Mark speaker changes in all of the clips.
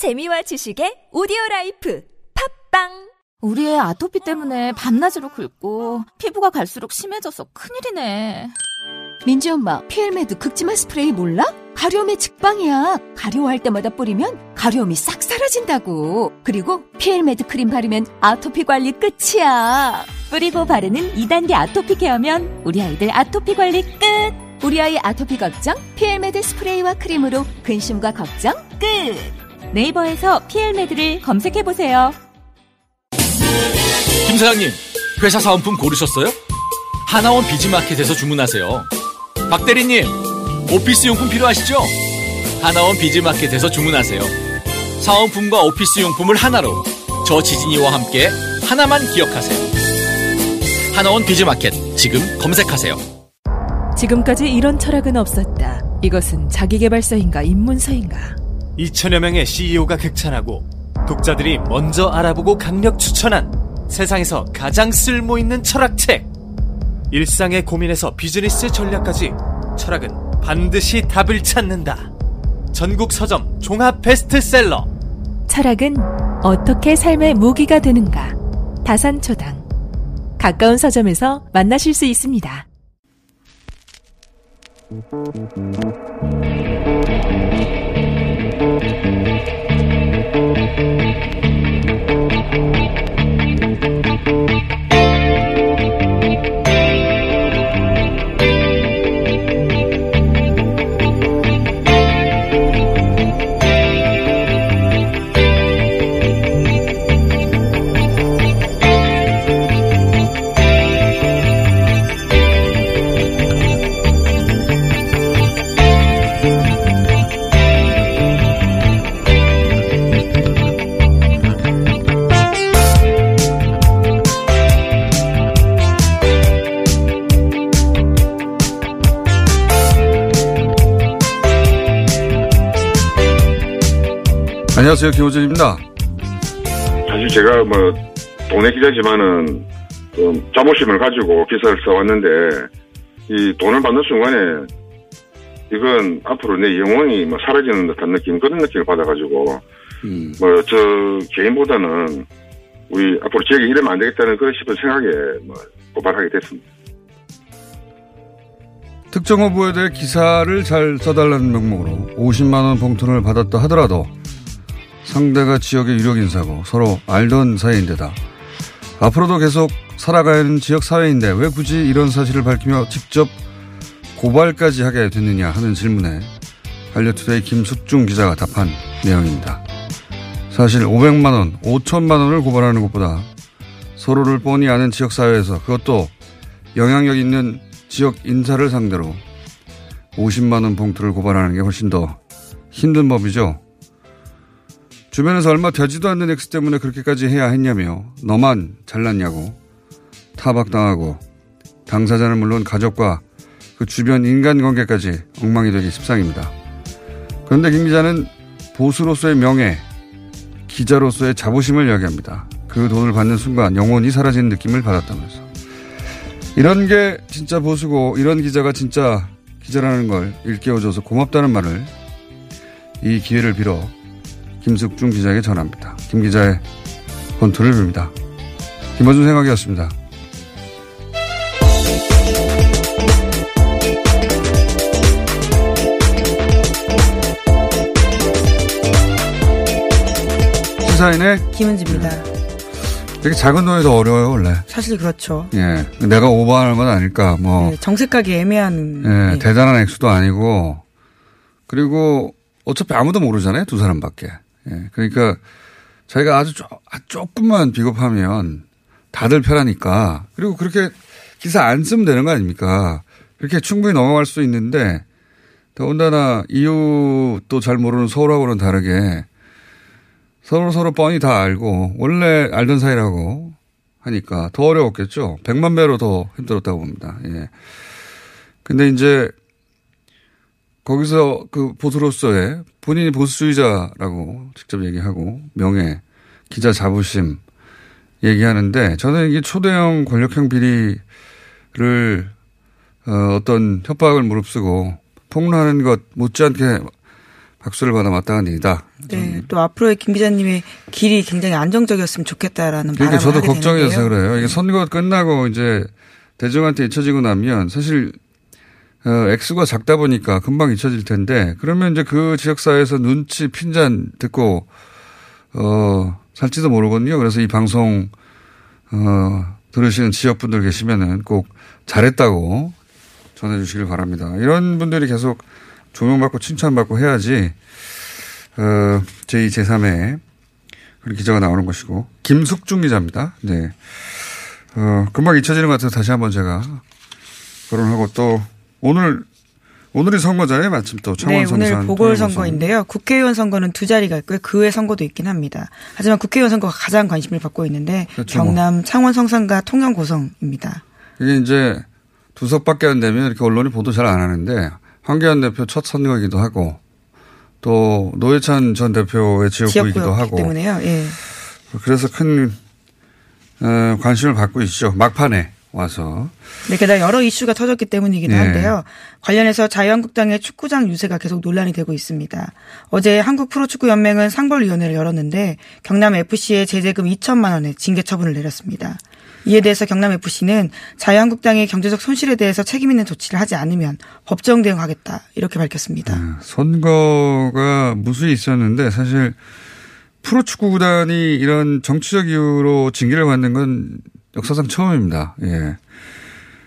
Speaker 1: 재미와 지식의 오디오 life 팟빵
Speaker 2: 우리 애 아토피 때문에 밤낮으로 긁고 피부가 갈수록 심해져서 큰일이네.
Speaker 3: 민지 엄마, 피엘메드 긁지마 스프레이 몰라? 가려움에 직방이야. 가려워할 때마다 뿌리면 가려움이 싹 사라진다고. 그리고 피엘메드 크림 바르면 아토피 관리 끝이야.
Speaker 2: 뿌리고 바르는 2단계 아토피 care면 우리 아이들 아토피 관리 끝.
Speaker 3: 우리 아이 아토피 걱정 피엘메드 스프레이와 크림으로 근심과 걱정 끝.
Speaker 2: 네이버에서 피엘메드를 검색해 보세요.
Speaker 4: 김 사장님, 회사 사은품 고르셨어요? 하나원 비즈마켓에서 주문하세요. 박 대리님, 오피스 용품 필요하시죠? 하나원 비즈마켓에서 주문하세요. 사은품과 오피스 용품을 하나로 저 지진이와 함께 하나만 기억하세요. 하나원 비즈마켓 지금 검색하세요.
Speaker 5: 지금까지 이런 철학은 없었다. 이것은 자기개발서인가 입문서인가?
Speaker 6: 2천여 명의 CEO가 극찬하고 독자들이 먼저 알아보고 강력 추천한 세상에서 가장 쓸모 있는 철학책. 일상의 고민에서 비즈니스 전략까지 철학은 반드시 답을 찾는다. 전국 서점 종합 베스트셀러.
Speaker 5: 철학은 어떻게 삶의 무기가 되는가? 다산초당. 가까운 서점에서 만나실 수 있습니다.
Speaker 7: 안녕하세요. 김호준입니다.
Speaker 8: 사실 제가 뭐 동네 기자지만은 좀 자부심을 가지고 기사를 써왔는데 이 돈을 받는 순간에 이건 앞으로 내 영혼이 뭐 사라지는 듯한 느낌 그런 느낌을 받아가지고
Speaker 7: 음.
Speaker 8: 뭐저 개인보다는 우리 앞으로 지역에 이러면 안 되겠다는 그런 싶은 생각에 뭐 고발하게 됐습니다.
Speaker 7: 특정 후보에 대해 기사를 잘 써달라는 명목으로 50만 원 봉투를 받았다 하더라도 상대가 지역의 유력 인사고 서로 알던 사이인데다 앞으로도 계속 살아가야 하는 지역 사회인데 왜 굳이 이런 사실을 밝히며 직접 고발까지 하게 됐느냐 하는 질문에 한려투데이 김숙중 기자가 답한 내용입니다. 사실 500만 원, 5천만 원을 고발하는 것보다 서로를 뻔히 아는 지역 사회에서 그것도 영향력 있는 지역 인사를 상대로 50만 원 봉투를 고발하는 게 훨씬 더 힘든 법이죠. 주변에서 얼마 되지도 않는 액수 때문에 그렇게까지 해야 했냐며 너만 잘났냐고 타박당하고 당사자는 물론 가족과 그 주변 인간관계까지 엉망이 되기 십상입니다. 그런데 김 기자는 보수로서의 명예, 기자로서의 자부심을 이야기합니다. 그 돈을 받는 순간 영원히 사라지는 느낌을 받았다면서. 이런 게 진짜 보수고 이런 기자가 진짜 기자라는 걸 일깨워줘서 고맙다는 말을 이 기회를 빌어 김숙중 기자에게 전합니다. 김 기자의 권투를 빕니다. 김어준 생각이었습니다. 시사인의
Speaker 9: 김은지입니다.
Speaker 7: 되게 작은 돈이 더 어려워요, 원래.
Speaker 9: 사실 그렇죠.
Speaker 7: 예. 내가 오버하는 건 아닐까, 뭐.
Speaker 9: 네, 정색하기 애매한.
Speaker 7: 예,
Speaker 9: 네.
Speaker 7: 대단한 액수도 아니고. 그리고 어차피 아무도 모르잖아요, 두 사람밖에. 예. 그러니까 자기가 아주 조, 아, 조금만 비겁하면 다들 편하니까. 그리고 그렇게 기사 안 쓰면 되는 거 아닙니까? 그렇게 충분히 넘어갈 수 있는데 더군다나 이유도 잘 모르는 서울하고는 다르게 서로 서로 뻔히 다 알고 원래 알던 사이라고 하니까 더 어려웠겠죠. 100만 배로 더 힘들었다고 봅니다. 예. 근데 이제 거기서 그 보수로서의 본인이 보수주의자라고 직접 얘기하고 명예, 기자 자부심 얘기하는데 저는 이게 초대형 권력형 비리를 어, 어떤 협박을 무릅쓰고 폭로하는 것 못지않게 박수를 받아 마땅한 일이다.
Speaker 9: 네, 또 앞으로의 김 기자님의 길이 굉장히 안정적이었으면 좋겠다라는
Speaker 7: 그러니까 저도 걱정이 돼서. 그래요. 이게 선거 끝나고 이제 대중한테 잊혀지고 나면 사실 어, 액수가 작다 보니까 금방 잊혀질 텐데 그러면 이제 그 지역사회에서 눈치 핀잔 듣고 어, 살지도 모르거든요. 그래서 이 방송 어, 들으시는 지역분들 계시면은 꼭 잘했다고 전해주시길 바랍니다. 이런 분들이 계속 조명받고 칭찬받고 해야지 어, 제2, 제3의 그런 기자가 나오는 것이고 김숙중 기자입니다. 네. 어, 금방 잊혀지는 것 같아서 다시 한번 제가 거론하고 또 오늘 오늘이 선거잖아요. 마침 또
Speaker 9: 네,
Speaker 7: 창원
Speaker 9: 오늘 보궐선거인데요. 국회의원 선거는 두 자리가 있고요. 그 외 선거도 있긴 합니다. 하지만 국회의원 선거가 가장 관심을 받고 있는데
Speaker 7: 그렇죠, 뭐.
Speaker 9: 경남 창원 성산과 통영 고성입니다.
Speaker 7: 이게 이제 두 석밖에 안 되면 이렇게 언론이 보도 잘 안 하는데 황교안 대표 첫 선거이기도 하고 또 노회찬 전 대표의 지역구이기도 하고
Speaker 9: 때문에요. 예.
Speaker 7: 그래서 큰 어, 관심을 받고 있죠. 막판에 와서
Speaker 9: 네, 게다가 여러 이슈가 터졌기 때문이기도
Speaker 7: 네.
Speaker 9: 한데요. 관련해서 자유한국당의 축구장 유세가 계속 논란이 되고 있습니다. 어제 한국 프로축구연맹은 상벌위원회를 열었는데 경남FC에 제재금 2천만 원의 징계 처분을 내렸습니다. 이에 대해서 경남FC는 자유한국당의 경제적 손실에 대해서 책임 있는 조치를 하지 않으면 법정 대응하겠다 이렇게 밝혔습니다.
Speaker 7: 네. 선거가 무수히 있었는데 사실 프로축구 구단이 이런 정치적 이유로 징계를 받는 건 역사상 처음입니다. 예.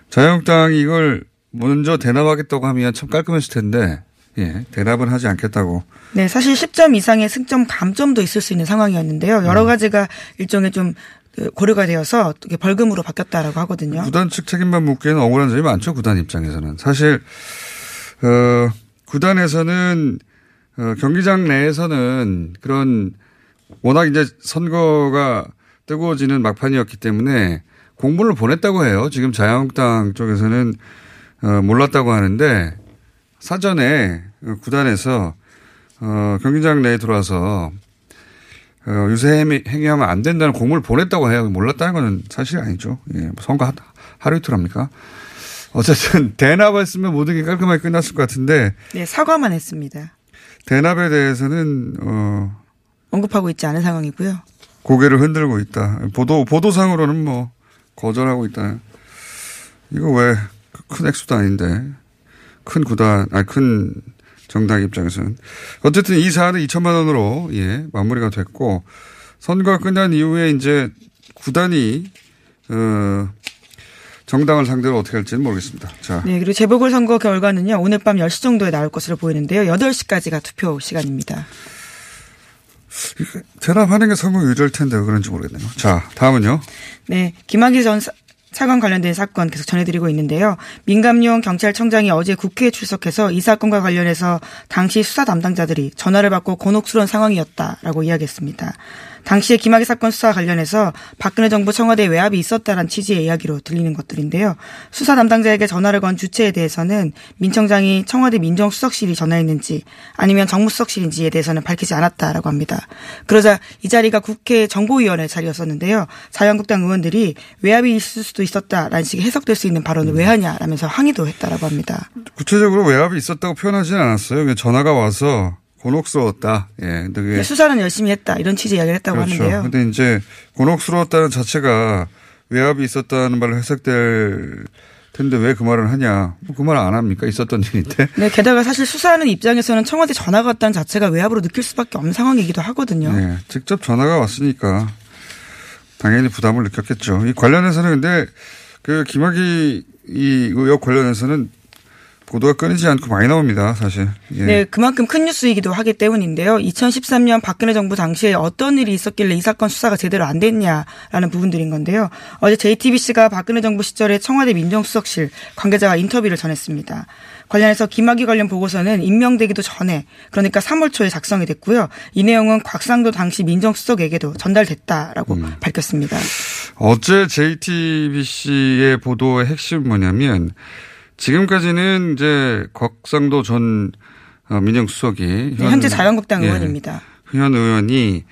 Speaker 7: 자유한국당이 이걸 먼저 대납하겠다고 하면 참 깔끔했을 텐데 예, 대납은 하지 않겠다고.
Speaker 9: 네, 사실 10점 이상의 승점 감점도 있을 수 있는 상황이었는데요. 여러 가지가 일종의 좀 고려가 되어서 벌금으로 바뀌었다라고 하거든요.
Speaker 7: 구단 측 책임만 묻기에는 억울한 점이 많죠. 구단 입장에서는 사실 어, 구단에서는 어, 경기장 내에서는 그런 워낙 이제 선거가 뜨거워지는 막판이었기 때문에 공문을 보냈다고 해요. 지금 자유한국당 쪽에서는 어, 몰랐다고 하는데 사전에 어, 구단에서 어, 경기장 내에 들어와서 어, 유세 행위- 행위하면 안 된다는 공문을 보냈다고 해요. 몰랐다는 건 사실이 아니죠. 예, 선거 하- 하루 이틀 합니까? 어쨌든 대납했으면 모든 게 깔끔하게 끝났을 것 같은데
Speaker 9: 네, 사과만 했습니다.
Speaker 7: 대납에 대해서는 어,
Speaker 9: 언급하고 있지 않은 상황이고요.
Speaker 7: 고개를 흔들고 있다. 보도 보도상으로는 뭐 거절하고 있다. 이거 왜 큰 액수도 아닌데 큰 구단 아니 큰 정당 입장에서는 어쨌든 이 사안은 2천만 원으로 예 마무리가 됐고 선거가 끝난 이후에 이제 구단이 어 정당을 상대로 어떻게 할지는 모르겠습니다. 자
Speaker 9: 네, 그리고 재보궐 선거 결과는요, 오늘 밤 10시 정도에 나올 것으로 보이는데요. 8시까지가 투표 시간입니다.
Speaker 7: 대납하는 게 선거 유리할 텐데 왜 그런지 모르겠네요. 자 다음은요.
Speaker 9: 네, 김학의 전 사- 차관 관련된 사건 계속 전해드리고 있는데요. 민감용 경찰청장이 어제 국회에 출석해서 이 사건과 관련해서 당시 수사 담당자들이 전화를 받고 곤혹스러운 상황이었다라고 이야기했습니다. 당시에 김학의 사건 수사 관련해서 박근혜 정부 청와대 외압이 있었다는 취지의 이야기로 들리는 것들인데요. 수사 담당자에게 전화를 건 주체에 대해서는 민 청장이 청와대 민정수석실이 전화했는지 아니면 정무수석실인지에 대해서는 밝히지 않았다라고 합니다. 그러자 이 자리가 국회 정보위원회 자리였었는데요. 자유한국당 의원들이 외압이 있을 수도 있었다라는 식의 해석될 수 있는 발언을 왜 하냐라면서 항의도 했다라고 합니다.
Speaker 7: 구체적으로 외압이 있었다고 표현하지는 않았어요. 전화가 와서 곤혹스러웠다. 예. 근데 그게
Speaker 9: 수사는 열심히 했다 이런 취지 이야기를 했다고
Speaker 7: 그렇죠.
Speaker 9: 하는데요.
Speaker 7: 근데 이제 곤혹스러웠다는 자체가 외압이 있었다는 말로 해석될 텐데 왜 그 말을 하냐. 그말안 합니까? 있었던 일인데.
Speaker 9: 네, 게다가 사실 수사하는 입장에서는 청와대 전화가 왔다는 자체가 외압으로 느낄 수밖에 없는 상황이기도 하거든요.
Speaker 7: 네. 직접 전화가 왔으니까 당연히 부담을 느꼈겠죠. 이 관련해서는 근데 그 김학의 이 의혹 관련해서는 보도가 끊이지 않고 많이 나옵니다. 사실. 예.
Speaker 9: 네, 그만큼 큰 뉴스이기도 하기 때문인데요. 2013년 박근혜 정부 당시에 어떤 일이 있었길래 이 사건 수사가 제대로 안 됐냐라는 부분들인 건데요. 어제 JTBC가 박근혜 정부 시절에 청와대 민정수석실 관계자와 인터뷰를 전했습니다. 관련해서 김학의 관련 보고서는 임명되기도 전에 그러니까 3월 초에 작성이 됐고요. 이 내용은 곽상도 당시 민정수석에게도 전달됐다라고 밝혔습니다.
Speaker 7: 어제 JTBC의 보도의 핵심은 뭐냐면 지금까지는 이제 곽상도 전 어, 민정수석이
Speaker 9: 네, 현재 자유한국당
Speaker 7: 예,
Speaker 9: 의원입니다.
Speaker 7: 현 의원이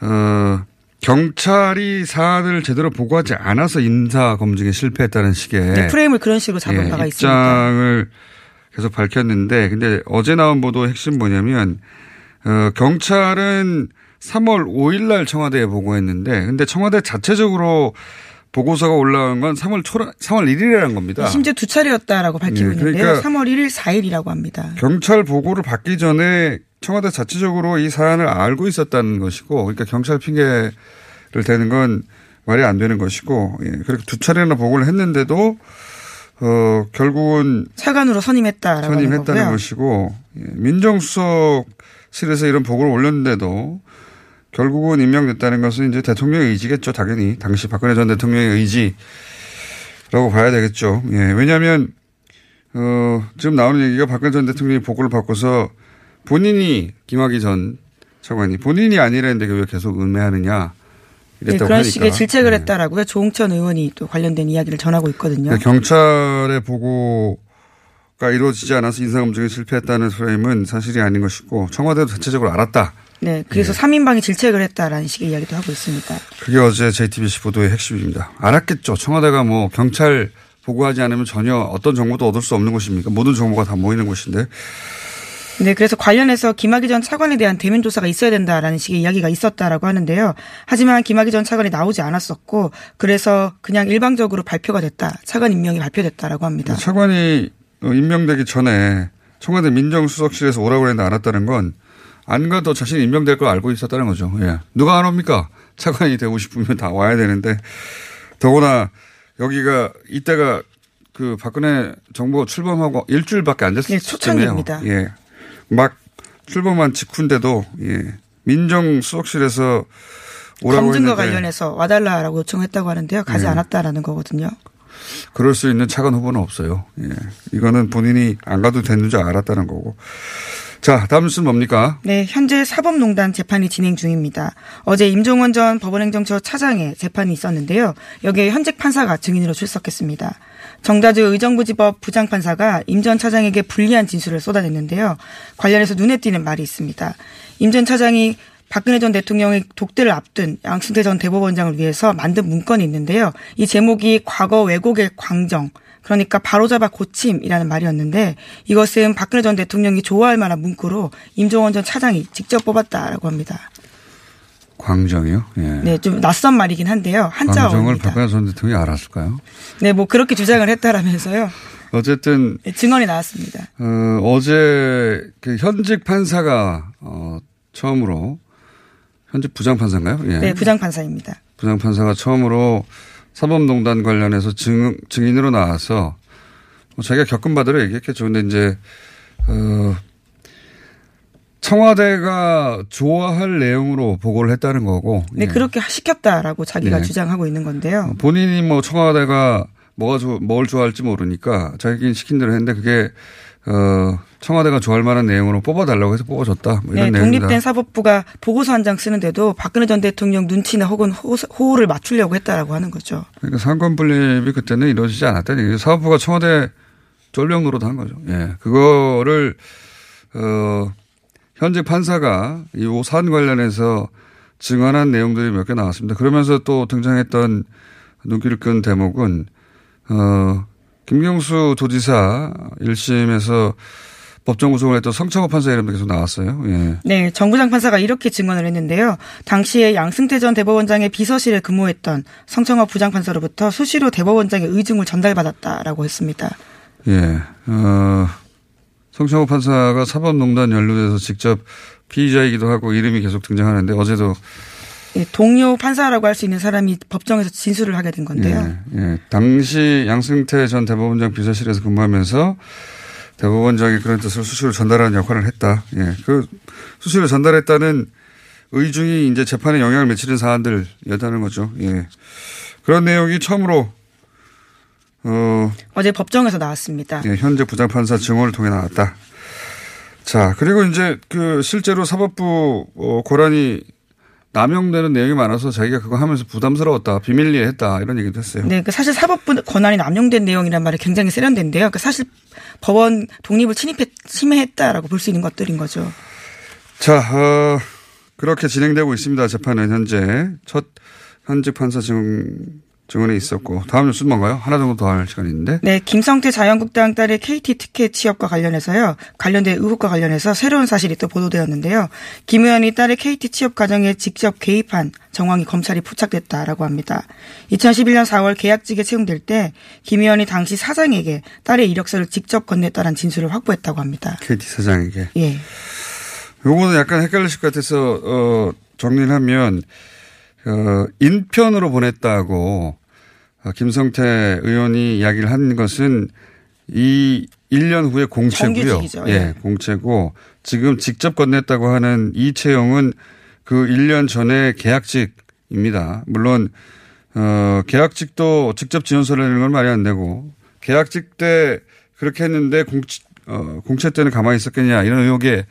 Speaker 7: 어 경찰이 사안을 제대로 보고하지 않아서 인사 검증에 실패했다는 식의
Speaker 9: 네, 프레임을 그런 식으로 잡은
Speaker 7: 예,
Speaker 9: 바가 있습니다.
Speaker 7: 입장을 계속 밝혔는데 근데 어제 나온 보도 핵심 뭐냐면 어, 경찰은 3월 5일 날 청와대에 보고했는데 근데 청와대 자체적으로 보고서가 올라온 건 3월 초 3월 1일이라는 겁니다.
Speaker 9: 심지어 두 차례였다라고 밝히고
Speaker 7: 네,
Speaker 9: 있는데요.
Speaker 7: 그러니까
Speaker 9: 3월 1일, 4일이라고 합니다.
Speaker 7: 경찰 보고를 받기 전에 청와대 자체적으로 이 사안을 알고 있었다는 것이고 그러니까 경찰 핑계를 대는 건 말이 안 되는 것이고 예, 그렇게 두 차례나 보고를 했는데도 어 결국은
Speaker 9: 차관으로 선임했다라고
Speaker 7: 선임했다는. 것이고 예, 민정수석실에서 이런 보고를 올렸는데도 결국은 임명됐다는 것은 이제 대통령의 의지겠죠. 당연히 당시 박근혜 전 대통령의 의지라고 봐야 되겠죠. 예, 왜냐하면 어, 지금 나오는 얘기가 박근혜 전 대통령이 보고를 받고서 본인이 김학의 전 차관이 본인이 아니라는데 왜 계속 음해하느냐
Speaker 9: 네, 그런
Speaker 7: 하니까.
Speaker 9: 식의 질책을 했다라고요. 조홍천 의원이 또 관련된 이야기를 전하고 있거든요.
Speaker 7: 그러니까 경찰의 보고가 이루어지지 않아서 인사검증에 실패했다는 프레임은 사실이 아닌 것이고 청와대도 자체적으로 알았다.
Speaker 9: 네, 그래서
Speaker 7: 예.
Speaker 9: 3인방이 질책을 했다라는 식의 이야기도 하고 있습니다.
Speaker 7: 그게 어제 JTBC 보도의 핵심입니다. 알았겠죠. 청와대가 뭐 경찰 보고하지 않으면 전혀 어떤 정보도 얻을 수 없는 곳입니까? 모든 정보가 다 모이는 곳인데.
Speaker 9: 네, 그래서 관련해서 김학의 전 차관에 대한 대면 조사가 있어야 된다라는 식의 이야기가 있었다라고 하는데요. 하지만 김학의 전 차관이 나오지 않았었고, 그래서 그냥 일방적으로 발표가 됐다. 차관 임명이 발표됐다라고 합니다.
Speaker 7: 차관이 어, 임명되기 전에 청와대 민정수석실에서 오라고 했는데 안 왔다는 건 안 가도 자신이 임명될 걸 알고 있었다는 거죠. 예. 누가 안 옵니까? 차관이 되고 싶으면 다 와야 되는데 더구나 여기가 이때가 그 박근혜 정부 출범하고 일주일밖에 안 됐을
Speaker 9: 네, 초창기입니다.
Speaker 7: 때예요. 예. 막 출범한 직후인데도 예. 민정수석실에서 오라고
Speaker 9: 검증과 관련해서 와달라라고 요청했다고 하는데요. 가지
Speaker 7: 네.
Speaker 9: 않았다라는 거거든요.
Speaker 7: 그럴 수 있는 차관 후보는 없어요. 예. 이거는 본인이 안 가도 되는 줄 알았다는 거고. 자, 다음 뉴스는 뭡니까?
Speaker 9: 네, 현재 사법농단 재판이 진행 중입니다. 어제 임종원 전 법원행정처 차장의 재판이 있었는데요. 여기에 현직 판사가 증인으로 출석했습니다. 정다주 의정부지법 부장판사가 임 전 차장에게 불리한 진술을 쏟아냈는데요. 관련해서 눈에 띄는 말이 있습니다. 임 전 차장이 박근혜 전 대통령의 독대를 앞둔 양승태 전 대법원장을 위해서 만든 문건이 있는데요. 이 제목이 과거 왜곡의 광정, 그러니까 바로잡아 고침이라는 말이었는데 이것은 박근혜 전 대통령이 좋아할 만한 문구로 임종원 전 차장이 직접 뽑았다라고 합니다.
Speaker 7: 광정이요? 예.
Speaker 9: 네, 좀 낯선 말이긴 한데요.
Speaker 7: 광정을
Speaker 9: 한자어입니다.
Speaker 7: 박근혜 전 대통령이 알았을까요?
Speaker 9: 네, 뭐 그렇게 주장을 했다라면서요.
Speaker 7: 어쨌든
Speaker 9: 네, 증언이 나왔습니다.
Speaker 7: 어, 어제 그 현직 판사가 어, 처음으로 현직 부장 판사인가요? 예.
Speaker 9: 네, 부장 판사입니다.
Speaker 7: 부장 판사가 처음으로 사법농단 관련해서 증, 증인으로 나와서 뭐 자기가 겪은 바대로 얘기했겠죠. 근데 이제 어, 청와대가 좋아할 내용으로 보고를 했다는 거고.
Speaker 9: 네,
Speaker 7: 예.
Speaker 9: 그렇게 시켰다라고 자기가
Speaker 7: 예.
Speaker 9: 주장하고 있는 건데요.
Speaker 7: 본인이 뭐 청와대가 뭐가 좋, 뭘 좋아할지 모르니까 자기는 시킨 대로 했는데 그게 어 청와대가 좋아할 만한 내용으로 뽑아달라고 해서 뽑아줬다. 뭐
Speaker 9: 네,
Speaker 7: 이런 내용입니다.
Speaker 9: 독립된 사법부가 보고서 한 장 쓰는데도 박근혜 전 대통령 눈치나 혹은 호, 호를 맞추려고 했다라고 하는 거죠.
Speaker 7: 그러니까 상권 분립이 그때는 이루어지지 않았다는 얘기죠. 사법부가 청와대 쫄병 노릇 한 거죠. 예, 그거를 어 현재 판사가 이 사안 관련해서 증언한 내용들이 몇 개 나왔습니다. 그러면서 또 등장했던 눈길을 끈 대목은 어 김경수 도지사 1심에서 법정 구속을 했던 성창호 판사 이름도 계속 나왔어요. 예.
Speaker 9: 네, 정부장 판사가 이렇게 증언을 했는데요. 당시에 양승태 전 대법원장의 비서실에 근무했던 성청업 부장 판사로부터 수시로 대법원장의 의중을 전달받았다라고 했습니다.
Speaker 7: 예. 어, 성창호 판사가 사법농단 연루돼서 직접 피의자이기도 하고 이름이 계속 등장하는데 어제도
Speaker 9: 예, 동료 판사라고 할 수 있는 사람이 법정에서 진술을 하게 된 건데요.
Speaker 7: 예, 예. 당시 양승태 전 대법원장 비서실에서 근무하면서 대법원장이 그런 뜻을 수시로 전달하는 역할을 했다. 예. 그 수시로 전달했다는 의중이 이제 재판에 영향을 미치는 사안들이었다는 거죠. 예. 그런 내용이 처음으로 어,
Speaker 9: 어제 법정에서 나왔습니다.
Speaker 7: 예, 현재 부장판사 증언을 통해 나왔다. 자, 그리고 이제 그 실제로 사법부 어, 고란이 남용되는 내용이 많아서 자기가 그거 하면서 부담스러웠다, 비밀리에 했다 이런 얘기도 했어요.
Speaker 9: 네, 그 사실 사법부 권한이 남용된 내용이란 말이 굉장히 세련된데요. 그 사실 법원 독립을 침입했, 침해했다라고 볼 수 있는 것들인 거죠.
Speaker 7: 자, 어, 그렇게 진행되고 있습니다. 재판은 현재 첫 현직 판사 증 증언에 있었고 다음 뉴스 뭔가요? 하나 정도 더 할 시간이 있는데.
Speaker 9: 네, 김성태 자유한국당 딸의 KT 티켓 취업과 관련해서요. 관련된 의혹과 관련해서 새로운 사실이 또 보도되었는데요. 김 의원이 딸의 KT 취업 과정에 직접 개입한 정황이 검찰이 포착됐다라고 합니다. 2011년 4월 계약직에 채용될 때 김 의원이 당시 사장에게 딸의 이력서를 직접 건넸다는 진술을 확보했다고 합니다.
Speaker 7: KT 사장에게.
Speaker 9: 예.
Speaker 7: 요거는 약간 헷갈리실 것 같아서 어, 정리를 하면 어, 인편으로 보냈다고 어, 김성태 의원이 이야기를 한 것은 이 1년 후에 공채고요.
Speaker 9: 정규직이죠.
Speaker 7: 예,
Speaker 9: 예.
Speaker 7: 공채고 지금 직접 건넸다고 하는 이 채용은 그 1년 전에 계약직입니다. 물론 어, 계약직도 직접 지원서를 내는 건 말이 안 되고 계약직 때 그렇게 했는데 공, 어, 공채 때는 가만히 있었겠냐 이런 의혹에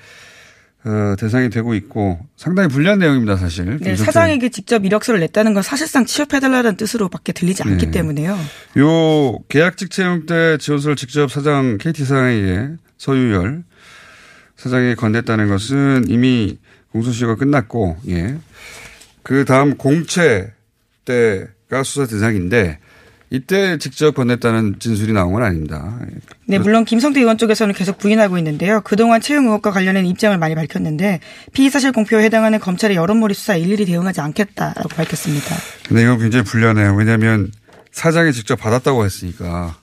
Speaker 7: 어, 대상이 되고 있고 상당히 불리한 내용입니다, 사실.
Speaker 9: 네, 사장에게 직접 이력서를 냈다는 건 사실상 취업해달라는 뜻으로밖에 들리지 않기
Speaker 7: 네.
Speaker 9: 때문에요.
Speaker 7: 요 계약직 채용 때 지원서를 직접 사장 KT 사장에게 서유열 사장에게 건넸다는 것은 이미 공소시효가 끝났고, 예. 그 다음 공채 때가 수사 대상인데 이때 직접 건넸다는 진술이 나온 건 아닙니다.
Speaker 9: 네, 물론 김성태 의원 쪽에서는 계속 부인하고 있는데요. 그동안 채용 의혹과 관련된 입장을 많이 밝혔는데 피의 사실 공표에 해당하는 검찰의 여론몰이 수사에 일일이 대응하지 않겠다라고 밝혔습니다.
Speaker 7: 근데 이건 굉장히 불리하네요. 왜냐하면 사장이 직접 받았다고 했으니까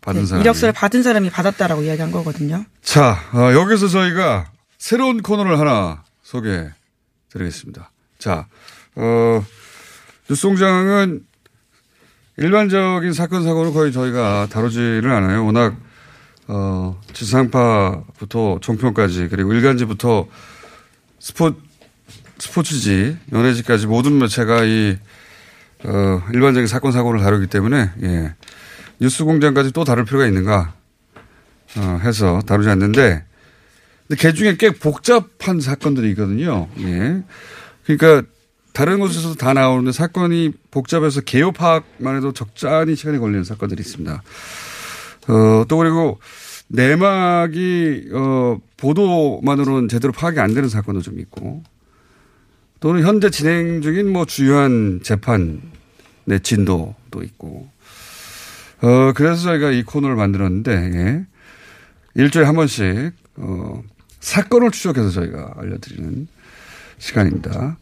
Speaker 7: 받은
Speaker 9: 네,
Speaker 7: 사람이.
Speaker 9: 이력서를 받은 사람이 받았다라고 이야기한 거거든요.
Speaker 7: 자, 어, 여기서 저희가 새로운 코너를 하나 소개해 드리겠습니다. 자, 어, 뉴스공장은 일반적인 사건, 사고는 거의 저희가 다루지를 않아요. 워낙, 어, 지상파부터 종편까지, 그리고 일간지부터 스포, 스포츠지, 연예지까지 모든 매체가 이, 어, 일반적인 사건, 사고를 다루기 때문에, 예. 뉴스공장까지 또 다룰 필요가 있는가, 어, 해서 다루지 않는데, 근데 그 중에 꽤 복잡한 사건들이 있거든요. 예. 그러니까 다른 곳에서도 다 나오는데 사건이 복잡해서 개요 파악만 해도 적잖이 시간이 걸리는 사건들이 있습니다. 어, 또 그리고 내막이, 어, 보도만으로는 제대로 파악이 안 되는 사건도 좀 있고 또는 현재 진행 중인 뭐 주요한 재판의 진도도 있고 어, 그래서 저희가 이 코너를 만들었는데, 예. 일주일에 한 번씩, 어, 사건을 추적해서 저희가 알려드리는 시간입니다.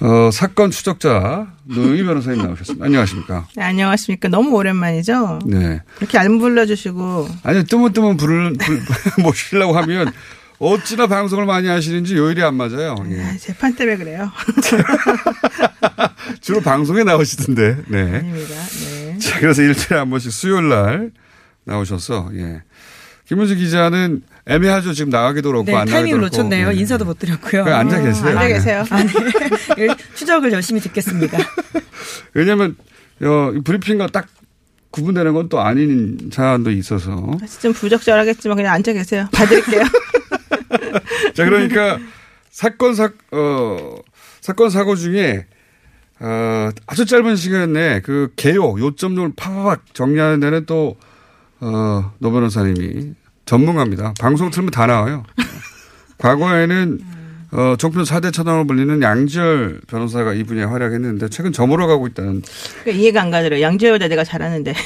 Speaker 7: 어, 사건 추적자 노영희 변호사님 나오셨습니다. 안녕하십니까.
Speaker 10: 네, 안녕하십니까. 너무 오랜만이죠.
Speaker 7: 네.
Speaker 10: 이렇게 안 불러주시고
Speaker 7: 아니, 뜨문뜨문 불, 모시려고 하면 어찌나 방송을 많이 하시는지 요일이 안 맞아요. 예.
Speaker 10: 아, 재판 때문에 그래요.
Speaker 7: 주로 방송에 나오시던데, 네.
Speaker 10: 아닙니다. 네.
Speaker 7: 자, 그래서 일주일에 한 번씩 수요일 날 나오셔서, 예. 김은지 기자는 애매하죠. 지금 나가기도 그렇고,
Speaker 9: 네,
Speaker 7: 안 나가기도
Speaker 9: 타이밍을
Speaker 7: 그렇고.
Speaker 9: 놓쳤네요.
Speaker 7: 예.
Speaker 9: 인사도 못 드렸고요.
Speaker 7: 그냥 앉아 계세요.
Speaker 10: 앉아
Speaker 7: 네.
Speaker 10: 계세요.
Speaker 9: 아, 네. 추적을 열심히 듣겠습니다.
Speaker 7: 왜냐면, 어, 이 브리핑과 딱 구분되는 건 또 아닌 사안도 있어서.
Speaker 10: 사실 좀 부적절하겠지만 그냥 앉아 계세요. 봐드릴게요.
Speaker 7: 자, 그러니까 사건 사, 어, 사건 사고 중에 어, 아주 짧은 시간 내에 그 개요, 요점을 팍팍 정리하는 데는 또, 어, 노 변호사님이 전문가입니다. 방송 틀면 다 나와요. 과거에는 어, 종편 4대 천왕으로 불리는 양지열 변호사가 이 분야에 활약했는데 최근 저물어 가고 있다는
Speaker 10: 그러니까 이해가 안 가더라고요. 양지열보다 내가 잘하는데.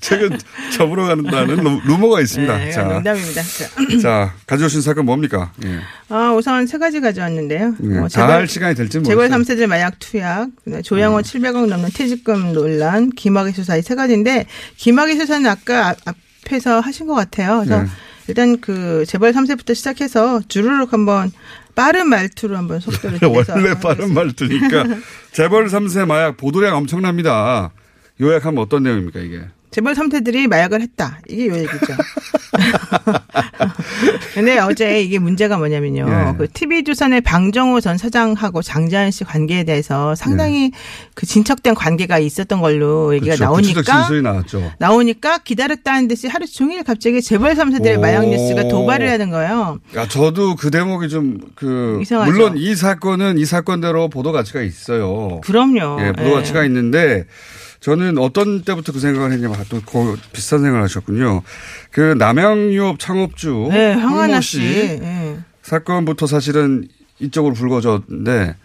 Speaker 7: 최근 저물어 간다는 루- 루머가 있습니다.
Speaker 10: 네,
Speaker 7: 자,
Speaker 10: 농담입니다. 자,
Speaker 7: 자, 가져오신 사건 뭡니까? 예.
Speaker 10: 아, 우선 세 가지 가져왔는데요.
Speaker 7: 예,
Speaker 10: 어,
Speaker 7: 다할 시간이 될지
Speaker 10: 재벌
Speaker 7: 모르겠어요. 음.
Speaker 10: 3세들 마약 투약, 조양호 700억 넘는 퇴직금 논란, 김학의 수사 이 세 가지인데 김학의 수사는 아까 앞- 앞에서 하신 것 같아요. 그래서
Speaker 7: 네.
Speaker 10: 일단 그 재벌 3세부터 시작해서 주르륵 한번 빠른 말투로 한번 속도를
Speaker 7: 원래 빠른 말투니까 재벌 3세 마약 보도량 엄청납니다. 요약하면 어떤 내용입니까 이게?
Speaker 10: 재벌 3세들이 마약을 했다. 이게 요 얘기죠. 근데 어제 이게 문제가 뭐냐면요.
Speaker 7: 예.
Speaker 10: 그 TV조선의 방정호 전 사장하고 장자연 씨 관계에 대해서 상당히 그 진척된 관계가 있었던 걸로 얘기가
Speaker 7: 네. 그렇죠.
Speaker 10: 나오니까
Speaker 7: 진술이 나왔죠.
Speaker 10: 나오니까 기다렸다는 듯이 하루 종일 갑자기 재벌 3세들의
Speaker 7: 오.
Speaker 10: 마약 뉴스가 도발을 하는 거예요.
Speaker 7: 야, 저도 그 대목이 좀그
Speaker 10: 이상하죠.
Speaker 7: 물론 이 사건은 이 사건대로 보도 가치가 있어요.
Speaker 10: 그럼요.
Speaker 7: 예, 보도
Speaker 10: 예.
Speaker 7: 가치가 있는데 저는 어떤 때부터 그 생각을 했냐면 아, 또그 비슷한 생각을 하셨군요. 그 남양유업 창업주
Speaker 10: 네, 황하나
Speaker 7: 씨
Speaker 10: 씨. 예.
Speaker 7: 사건부터 사실은 이쪽으로 불거졌는데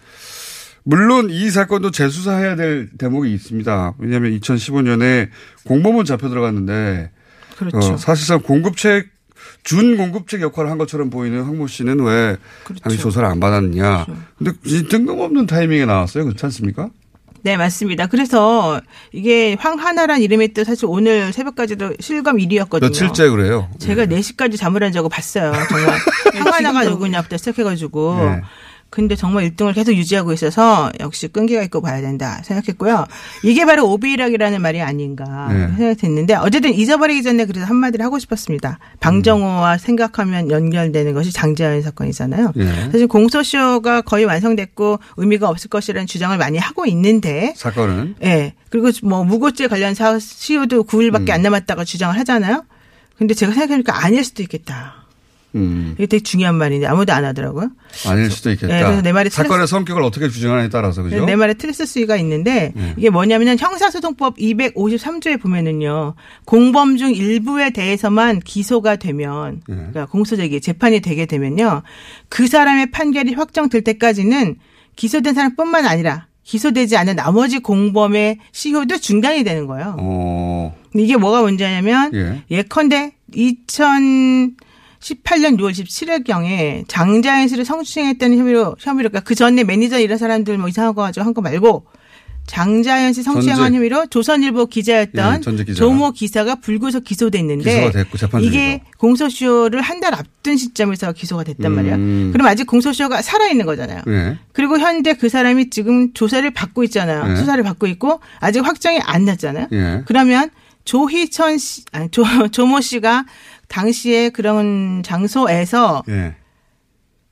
Speaker 7: 물론 이 사건도 재수사해야 될 대목이 있습니다. 왜냐하면 2015년에 공범은 잡혀 들어갔는데
Speaker 10: 그렇죠.
Speaker 7: 어, 사실상 공급책 준 공급책 역할을 한 것처럼 보이는 황모 씨는 왜
Speaker 10: 그렇죠.
Speaker 7: 당시 조사를 안 받았느냐. 근데 이 뜬금없는 타이밍에 나왔어요. 그렇지 않습니까?
Speaker 10: 네, 맞습니다. 그래서 이게 황하나란 이름이 또 사실 오늘 새벽까지도 실검 1위였거든요.
Speaker 7: 며칠째 그래요.
Speaker 10: 제가 4시까지 잠을 안 자고 봤어요. 정말 황하나가 누구냐부터 시작해가지고.
Speaker 7: 네.
Speaker 10: 근데 정말 1등을 계속 유지하고 있어서 역시 끈기가 있고 봐야 된다 생각했고요. 이게 바로 오비락이라는 말이 아닌가
Speaker 7: 네.
Speaker 10: 생각했는데 어쨌든 잊어버리기 전에 그래서 한마디를 하고 싶었습니다. 방정호와 생각하면 연결되는 것이 장재현 사건이잖아요.
Speaker 7: 예.
Speaker 10: 사실 공소시효가 거의 완성됐고 의미가 없을 것이라는 주장을 많이 하고 있는데
Speaker 7: 사건은
Speaker 10: 예. 그리고 뭐 무고죄 관련 사- 시효도 9일밖에
Speaker 7: 음.
Speaker 10: 안 남았다고 주장을 하잖아요. 근데 제가 생각해보니까 아닐 수도 있겠다.
Speaker 7: 음,
Speaker 10: 이게 되게 중요한 말인데 아무도 안 하더라고요.
Speaker 7: 아닐 수도 있겠다.
Speaker 10: 네, 그래서 내 말이
Speaker 7: 사건의 성격을 어떻게 주장하느냐에 따라서 그죠?
Speaker 10: 내 말에 틀렸을 수가 있는데
Speaker 7: 네.
Speaker 10: 이게 뭐냐면은 형사소송법 253조에 보면은요 공범 중 일부에 대해서만 기소가 되면
Speaker 7: 네.
Speaker 10: 그러니까 공소제기 재판이 되게 되면요 그 사람의 판결이 확정될 때까지는 기소된 사람뿐만 아니라 기소되지 않은 나머지 공범의 시효도 중단이 되는 거예요.
Speaker 7: 어,
Speaker 10: 이게 뭐가 문제냐면
Speaker 7: 예.
Speaker 10: 예컨대 2018년 6월 17일경에 장자연 씨를 성추행했다는 혐의로 혐의로 그러니까 그 전에 매니저 이런 사람들 뭐 이상한 거 가지고 한 거 말고 장자연 씨 성추행한
Speaker 7: 전직-
Speaker 10: 혐의로 조선일보 기자였던
Speaker 7: 예.
Speaker 10: 조모 기사가 불구속 기소됐는데
Speaker 7: 됐고
Speaker 10: 이게. 공소시효를 한 달 앞둔 시점에서 기소가 됐단
Speaker 7: 음.
Speaker 10: 말이야. 그럼 아직 공소시효가 살아 있는 거잖아요.
Speaker 7: 예.
Speaker 10: 그리고 현재 그 사람이 지금 조사를 받고 있잖아요.
Speaker 7: 네.
Speaker 10: 수사를 받고 있고 아직 확정이 안 났잖아요.
Speaker 7: 예.
Speaker 10: 그러면 조희천 씨, 아니, 조, 조모 씨가 당시에 그런 장소에서
Speaker 7: 예.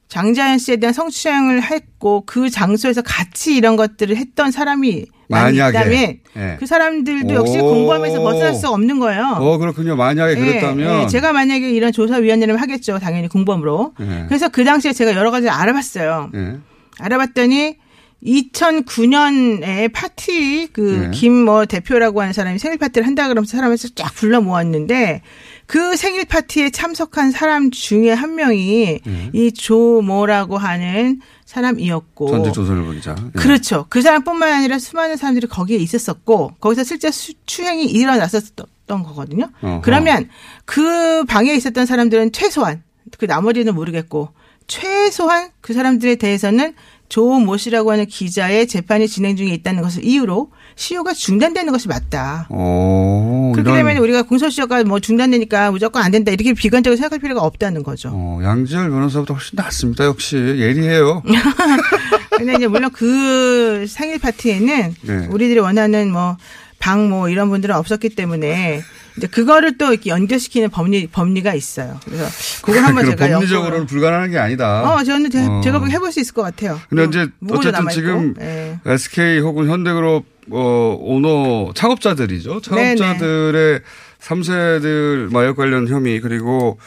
Speaker 10: 장자연 씨에 대한 성추행을 했고 그 장소에서 같이 이런 것들을 했던 사람이 많이
Speaker 7: 만약에.
Speaker 10: 있다면
Speaker 7: 예.
Speaker 10: 그 사람들도 역시
Speaker 7: 오.
Speaker 10: 공범에서 벗어날 수 없는 거예요.
Speaker 7: 어, 그렇군요. 만약에
Speaker 10: 예,
Speaker 7: 그랬다면.
Speaker 10: 예, 제가 만약에 이런 조사위원회를 하겠죠. 당연히 공범으로.
Speaker 7: 예.
Speaker 10: 그래서 그 당시에 제가 여러 가지 알아봤어요.
Speaker 7: 예.
Speaker 10: 알아봤더니 2009년에 파티 그
Speaker 7: 네.
Speaker 10: 김뭐 대표라고 하는 사람이 생일 파티를 한다 그러면서 사람을 쫙 불러 모았는데 그 생일 파티에 참석한 사람 중에 한 명이
Speaker 7: 네.
Speaker 10: 이 조모라고 하는 사람이었고
Speaker 7: 전직 조선일보 기자. 예.
Speaker 10: 그렇죠. 그 사람뿐만 아니라 수많은 사람들이 거기에 있었었고 거기서 실제 수- 추행이 일어났었던 거거든요.
Speaker 7: 어허.
Speaker 10: 그러면 그 방에 있었던 사람들은 최소한 그 나머지는 모르겠고 최소한 그 사람들에 대해서는 조모 씨라고 하는 기자의 재판이 진행 중에 있다는 것을 이유로 시효가 중단되는 것이 맞다.
Speaker 7: 어,
Speaker 10: 그렇게 되면 우리가 공소시효가 뭐 중단되니까 무조건 안 된다 이렇게 비관적으로 생각할 필요가 없다는 거죠.
Speaker 7: 어, 양지열 변호사보다 훨씬 낫습니다. 역시 예리해요.
Speaker 10: 근데 이제 물론 그 생일 파티에는
Speaker 7: 네.
Speaker 10: 우리들이 원하는 뭐 방뭐 이런 분들은 없었기 때문에 이제 그거를 또 이렇게 연결시키는 법리 법리가 있어요. 그래서 그걸 한번 제가
Speaker 7: 법리적으로는 불가능한 게 아니다.
Speaker 10: 어 저는 제,
Speaker 7: 어.
Speaker 10: 가 해볼 수 있을 것 같아요.
Speaker 7: 근데 이제
Speaker 10: 무고도
Speaker 7: 어쨌든. 지금
Speaker 10: 예.
Speaker 7: SK 혹은 현대그룹 어, 오너 창업자들이죠. 창업자들의 3세들 마약 관련 혐의 그리고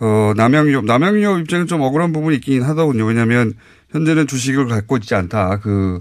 Speaker 7: 어, 남양유업 남양유업 입장은 좀 억울한 부분이 있긴 하더군요. 왜냐하면 현재는 주식을 갖고 있지 않다. 그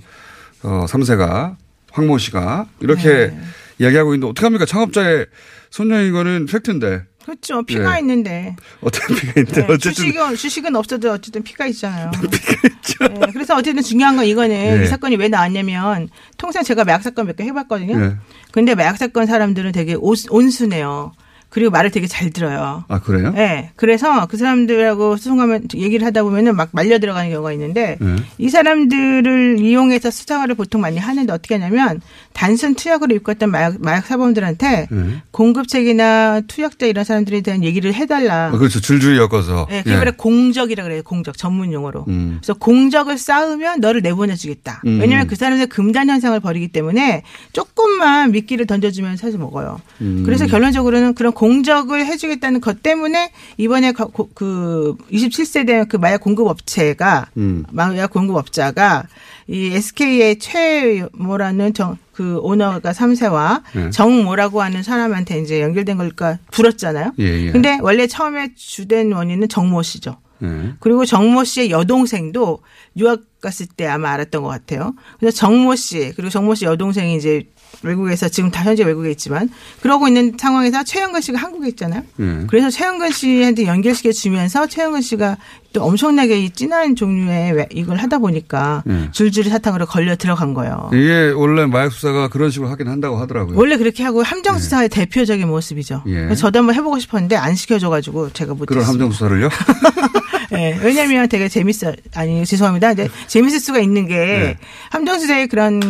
Speaker 7: 어, 3세가 황모 씨가 이렇게
Speaker 10: 네.
Speaker 7: 이야기하고 있는데 어떻게 합니까? 창업자의 손녀인 거는 팩트인데
Speaker 10: 그렇죠. 피가
Speaker 7: 예.
Speaker 10: 있는데.
Speaker 7: 어떻게 피가 있는데
Speaker 10: 네,
Speaker 7: 어쨌든
Speaker 10: 주식은 주식은 없어도 어쨌든 피가 있잖아요. 네, 그래서 어쨌든 중요한 건 이거는
Speaker 7: 네.
Speaker 10: 이 사건이 왜 나왔냐면 통상 제가 마약 사건 몇 개 해봤거든요.
Speaker 7: 네.
Speaker 10: 근데 마약 사건 사람들은 되게 오- 온순해요. 그리고 말을 되게 잘 들어요.
Speaker 7: 아 그래요?
Speaker 10: 네. 그래서 그 사람들하고 수송하면 얘기를 하다 보면은 막 말려 들어가는 경우가 있는데
Speaker 7: 네.
Speaker 10: 이 사람들을 이용해서 수사를 보통 많이 하는데 어떻게 하냐면 단순 투약으로 입고 던 마약, 마약 사범들한테
Speaker 7: 네.
Speaker 10: 공급책이나 투약자 이런 사람들에 대한 얘기를 해달라.
Speaker 7: 아, 그렇죠. 줄줄이 엮어서.
Speaker 10: 네, 그게 바로 공적이라 그래요. 공적 전문 용어로.
Speaker 7: 음.
Speaker 10: 그래서 공적을 쌓으면 너를 내보내주겠다.
Speaker 7: 음.
Speaker 10: 왜냐하면 그 사람들 금단 현상을 벌이기 때문에 조금만 미끼를 던져주면 사실 먹어요.
Speaker 7: 음.
Speaker 10: 그래서 결론적으로는 그런 공적을 해주겠다는 것 때문에 이번에 그 27세대 그 마약 공급 업체가
Speaker 7: 음.
Speaker 10: 마약 공급 업자가 이 SK의 최모라는 정, 그 오너가 3세와
Speaker 7: 네.
Speaker 10: 정모라고 하는 사람한테 이제 연결된 걸까 불었잖아요.
Speaker 7: 예, 예.
Speaker 10: 근데 원래 처음에 주된 원인은 정모 씨죠.
Speaker 7: 네.
Speaker 10: 그리고 정모 씨의 여동생도 유학 갔을 때 아마 알았던 것 같아요. 그래서 정모 씨 그리고 정모 씨 여동생이 이제 외국에서 지금 다 현재 외국에 있지만 그러고 있는 상황에서 최영근 씨가 한국에 있잖아요.
Speaker 7: 네.
Speaker 10: 그래서 최영근 씨한테 연결시켜 주면서 최영근 씨가 또 엄청나게 이 진한 종류의 왜- 이걸 하다 보니까
Speaker 7: 예.
Speaker 10: 줄줄이 사탕으로 걸려 들어간 거예요.
Speaker 7: 이게 원래 마약 수사가 그런 식으로 하긴 한다고 하더라고요.
Speaker 10: 원래 그렇게 하고 함정 수사의 대표적인 모습이죠.
Speaker 7: 예.
Speaker 10: 저도 한번 해보고 싶었는데 안 시켜줘가지고 제가
Speaker 7: 그런
Speaker 10: 못했어요.
Speaker 7: 함정 수사를요?
Speaker 10: 예, 왜냐면 되게 재밌어. 아니, 죄송합니다. 이제 재밌을 수가 있는 게
Speaker 7: 네.
Speaker 10: 함정수사의 그런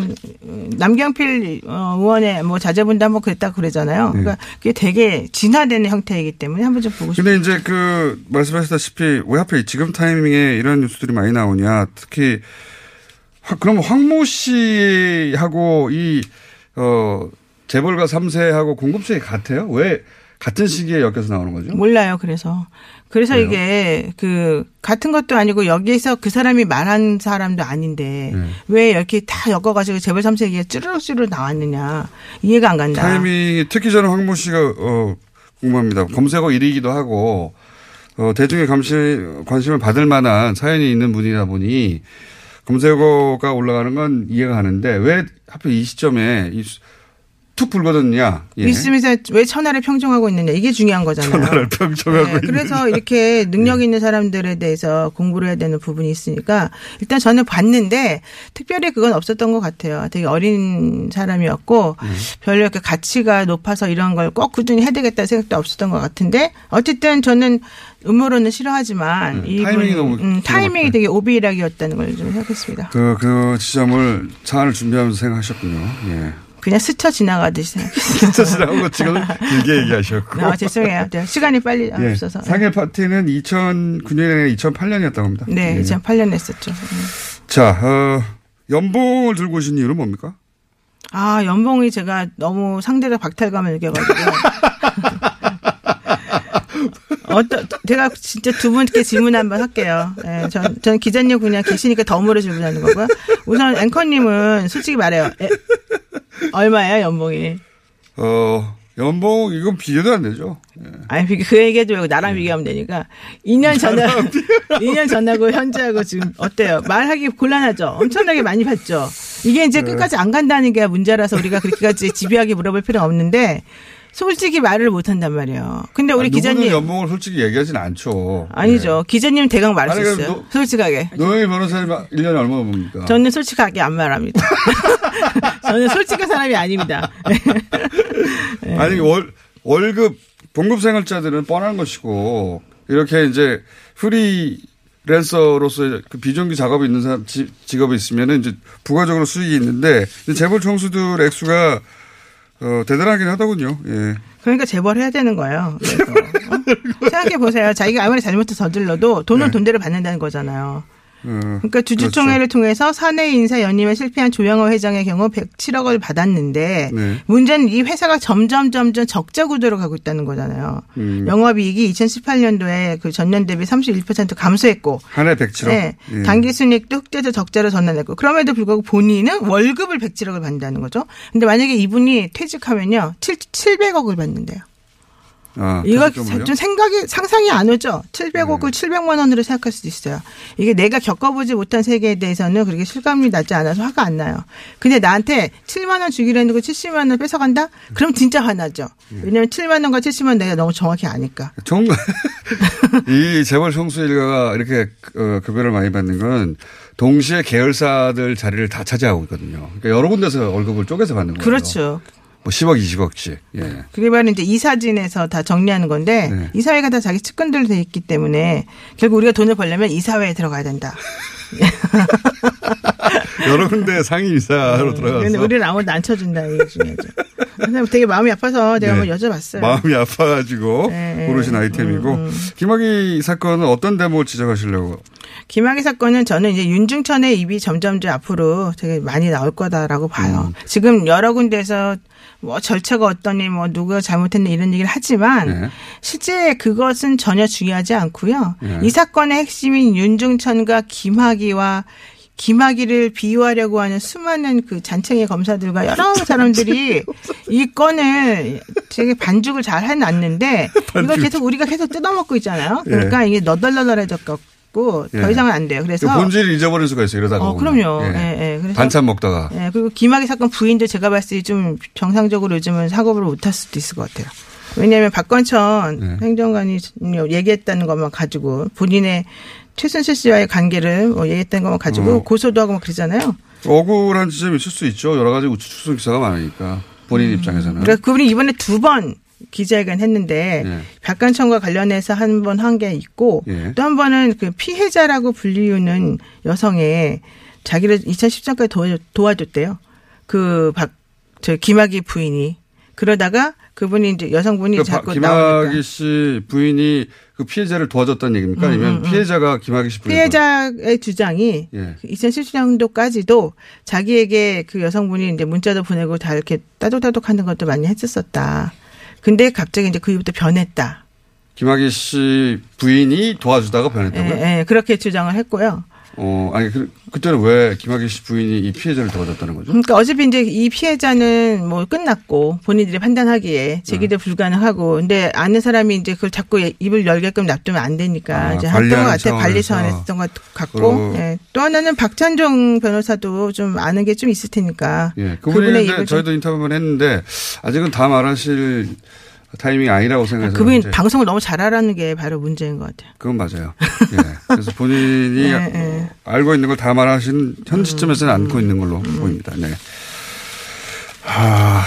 Speaker 10: 음, 남경필 어, 의원의 뭐 자제분도 한번 그랬다 그러잖아요.
Speaker 7: 네.
Speaker 10: 그러니까 그게 되게 진화되는 형태이기 때문에 한번 좀 보고 싶어요.
Speaker 7: 근데 이제 그 말씀하셨다시피 왜 하필 지금 타이밍에 이런 뉴스들이 많이 나오냐. 특히 화- 그럼 황모 씨하고 이 어, 재벌가 3세하고 공급책이 같아요? 왜 같은 시기에 엮여서 나오는 거죠?
Speaker 10: 몰라요. 그래서 그래서
Speaker 7: 그래요?
Speaker 10: 이게 그 같은 것도 아니고 여기에서 그 사람이 말한 사람도 아닌데
Speaker 7: 네.
Speaker 10: 왜 이렇게 다 엮어가지고 재벌 3세기가 쭈르륵쭈르 나왔느냐 이해가 안 간다.
Speaker 7: 타이밍이 특히 저는 황모 씨가 어, 궁금합니다. 검색어 1위이기도 하고 어, 대중의 감시, 관심을 받을 만한 사연이 있는 분이다 보니 검색어가 올라가는 건 이해가 가는데 왜 하필 이 시점에 이 수- 툭 불거졌냐? 예.
Speaker 10: 있으면서 왜 천하를 평정하고 있느냐 이게 중요한 거잖아요.
Speaker 7: 천하를 평정하고
Speaker 10: 네. 그래서 이렇게 능력 있는 사람들에 대해서 공부를 해야 되는 부분이 있으니까 일단 저는 봤는데 특별히 그건 없었던 것 같아요. 되게 어린 사람이었고
Speaker 7: 음.
Speaker 10: 별로 이렇게 가치가 높아서 이런 걸 꼭 꾸준히 해야 되겠다는 생각도 없었던 것 같은데 어쨌든 저는 음모론은 싫어하지만
Speaker 7: 음,
Speaker 10: 이분
Speaker 7: 타이밍이 너무
Speaker 10: 음, 타이밍이. 되게 오비락이었다는 걸 좀 생각했습니다.
Speaker 7: 그, 그 지점을 사안을 준비하면서 생각하셨군요. 예.
Speaker 10: 그냥 스쳐 지나가듯이 생각했어요.
Speaker 7: 진짜 지나온 거 지금 길게 얘기하셨고.
Speaker 10: 아, 죄송해요. 네, 시간이 빨리
Speaker 7: 예.
Speaker 10: 없어서.
Speaker 7: 상해 파티는 2009년에 2008년이었다고 합니다.
Speaker 10: 네,
Speaker 7: 예.
Speaker 10: 2008년 했었죠.
Speaker 7: 자, 어, 연봉을 들고 오신 이유는 뭡니까?
Speaker 10: 아, 연봉이 제가 너무 상대가 박탈감을 느껴가지고. 어떤, 제가 진짜 두 분께 질문 한번 할게요. 예, 전, 전 기자님 그냥 계시니까 덤으로 질문하는 거고요. 우선 앵커님은 솔직히 말해요. 에, 얼마예요, 연봉이?
Speaker 7: 어, 연봉, 이건 비교도 안 되죠. 예.
Speaker 10: 아니, 비- 그 얘기해도 말고 나랑 비교하면 되니까. 2년 전하고, 2년 전하고 현재하고 지금 어때요? 말하기 곤란하죠? 엄청나게 많이 받죠? 이게 이제 끝까지 안 간다는 게 문제라서 우리가 그렇게까지 집요하게 물어볼 필요는 없는데, 솔직히 말을 못 한단 말이에요. 근데 우리
Speaker 7: 아,
Speaker 10: 기자님.
Speaker 7: 연봉을 솔직히 얘기하진 않죠.
Speaker 10: 아니죠. 기자님 대강 말할
Speaker 7: 아니,
Speaker 10: 수 있어요.
Speaker 7: 노-
Speaker 10: 솔직하게.
Speaker 7: 예. 노영희 변호사님 1년에 얼마 봅니까?
Speaker 10: 저는 솔직하게 안 말합니다. 저는 솔직한 사람이 아닙니다.
Speaker 7: 아니, 월, 월급, 봉급 생활자들은 뻔한 것이고, 이렇게 이제 프리랜서로서의 그 비정규 작업이 있는 사람, 지- 직업이 있으면은 이제 부가적으로 수익이 있는데, 재벌 총수들 액수가, 어, 대단하긴 하더군요. 예.
Speaker 10: 그러니까 재벌 해야 되는 거예요. 어? 생각해 보세요. 자기가 아무리 잘못을 저질러도 돈은
Speaker 7: 네.
Speaker 10: 돈대로 받는다는 거잖아요.
Speaker 7: 어,
Speaker 10: 그러니까 주주총회를 통해서 사내 인사 연임에 실패한 조양호 회장의 경우 107억을 받았는데
Speaker 7: 네.
Speaker 10: 문제는 이 회사가 점점 점점 적자 구도로 가고 있다는 거잖아요.
Speaker 7: 음.
Speaker 10: 영업이익이 2018년도에 그 전년 대비 31% 감소했고
Speaker 7: 한 해 107억.
Speaker 10: 네.
Speaker 7: 예.
Speaker 10: 단기 순이익도 흑자에서 적자로 전환했고 그럼에도 불구하고 본인은 월급을 107억을 받는다는 거죠. 근데 만약에 이분이 퇴직하면요. 7, 700억을 받는데요.
Speaker 7: 아,
Speaker 10: 이거? 좀 생각이 상상이 안 오죠. 700억을
Speaker 7: 네.
Speaker 10: 700만 원으로 생각할 수도 있어요. 이게 내가 겪어보지 못한 세계에 대해서는 그렇게 실감이 나지 않아서 화가 안 나요. 근데 나한테 7만 원 주기로 했는데 70만 원 뺏어간다? 그럼 진짜 화나죠.
Speaker 7: 음.
Speaker 10: 왜냐하면 7만 원과 70만 원 내가 너무 정확히 아니까.
Speaker 7: 정, 이 재벌 총수 일가가 이렇게 어, 급여를 많이 받는 건 동시에 계열사들 자리를 다 차지하고 있거든요. 그러니까 여러 군데서 월급을 쪼개서 받는 거예요.
Speaker 10: 그렇죠.
Speaker 7: 뭐 10억, 20억씩. 예.
Speaker 10: 그게 바로 이제 이 사진에서 다 정리하는 건데
Speaker 7: 네.
Speaker 10: 이 사회가 다 자기 측근들로 돼 있기 때문에 결국 우리가 돈을 벌려면 이 사회에 들어가야 된다.
Speaker 7: 여러 군데 상임 이사로 들어가서
Speaker 10: 근데 우리는 아무도 안 쳐준다 이게 중요하죠. 되게 마음이 아파서 제가
Speaker 7: 네.
Speaker 10: 한번 여쭤봤어요.
Speaker 7: 마음이 아파가지고
Speaker 10: 네.
Speaker 7: 고르신 아이템이고
Speaker 10: 음, 음.
Speaker 7: 김학의 사건은 어떤 대목을 지적하시려고?
Speaker 10: 김학의 사건은 저는 이제 윤중천의 입이 점점 더 앞으로 되게 많이 나올 거다라고 봐요.
Speaker 7: 음.
Speaker 10: 지금 여러 군데에서 뭐 절차가 어떠니 뭐 누가 잘못했니 이런 얘기를 하지만
Speaker 7: 네.
Speaker 10: 실제 그것은 전혀 중요하지 않고요.
Speaker 7: 네.
Speaker 10: 이 사건의 핵심인 윤중천과 김학의와 김학의를 비유하려고 하는 수많은 그 잔챙이 검사들과 여러 사람들이 이 건을 되게 반죽을 잘 해놨는데 이걸 계속 우리가 계속 뜯어먹고 있잖아요. 그러니까 이게 너덜너덜해졌고
Speaker 7: 예.
Speaker 10: 더 이상은 안 돼요.
Speaker 7: 그
Speaker 10: 그래서
Speaker 7: 본질을 잊어버릴 수가 있어요. 이러다가.
Speaker 10: 어. 그럼요.
Speaker 7: 예.
Speaker 10: 예, 예.
Speaker 7: 반찬 먹다가.
Speaker 10: 예, 그리고 김학의 사건 부인도 제가 봤을 때 좀 정상적으로 요즘은 사고를 못 할 수도 있을 것 같아요. 왜냐하면 박건천
Speaker 7: 네.
Speaker 10: 행정관이 얘기했다는 것만 가지고 본인의 최순실 씨와의 관계를 뭐 얘기했던 것만 가지고
Speaker 7: 어.
Speaker 10: 고소도 하고 막 그러잖아요.
Speaker 7: 억울한 지점이 있을 수 있죠. 여러 가지 우측 추정 기사가 많으니까 본인 입장에서는.
Speaker 10: 그러니까 그분이 이번에 두 번 기자회견 했는데
Speaker 7: 예.
Speaker 10: 박관청과 관련해서 한 번 한 게 있고
Speaker 7: 예.
Speaker 10: 또한 번은 그 피해자라고 불리우는 여성의 자기를 2010년까지 도와줬, 도와줬대요. 그 박 저 김학의 부인이 그러다가 그분이 이제 여성분이
Speaker 7: 그
Speaker 10: 자꾸
Speaker 7: 바-
Speaker 10: 나오니까
Speaker 7: 김학의 씨 부인이 그 피해자를 도와줬다는 얘기입니까? 아니면
Speaker 10: 음, 음, 음.
Speaker 7: 피해자가 김학의 씨 부인?
Speaker 10: 피해자의 주장이
Speaker 7: 예.
Speaker 10: 2017년도까지도 자기에게 그 여성분이 이제 문자도 보내고 다 이렇게 따독따독 하는 것도 많이 했었었다. 근데 갑자기 이제 그 이후부터 변했다.
Speaker 7: 김학의 씨 부인이 도와주다가 변했다고요?
Speaker 10: 예, 예, 그렇게 주장을 했고요.
Speaker 7: 어, 아니, 그, 그때는 왜 김학의 씨 부인이 이 피해자를 도와줬다는 거죠?
Speaker 10: 그러니까 어차피 이제 이 피해자는 뭐 끝났고 본인들이 판단하기에 제기도 불가능하고 근데 아는 사람이 이제 그걸 자꾸 입을 열게끔 놔두면 안 되니까
Speaker 7: 아,
Speaker 10: 이제
Speaker 7: 관리하는
Speaker 10: 같아 관리
Speaker 7: 차원에서.
Speaker 10: 차원에서 했던 것 같고. 예. 또 하나는 박찬종 변호사도 좀 아는 게 좀 있을 테니까
Speaker 7: 예.
Speaker 10: 그분의
Speaker 7: 저희도 인터뷰를 했는데 아직은 다 말하실 타이밍이 아니라고 생각해서.
Speaker 10: 그분이
Speaker 7: 이제
Speaker 10: 방송을 너무 잘하라는 게 바로 문제인 것 같아요.
Speaker 7: 그건 맞아요. 예. 그래서 본인이
Speaker 10: 예, 예.
Speaker 7: 알고 있는 걸 다 말하신 현 시점에서는
Speaker 10: 음.
Speaker 7: 안고 있는 걸로 보입니다. 네. 아,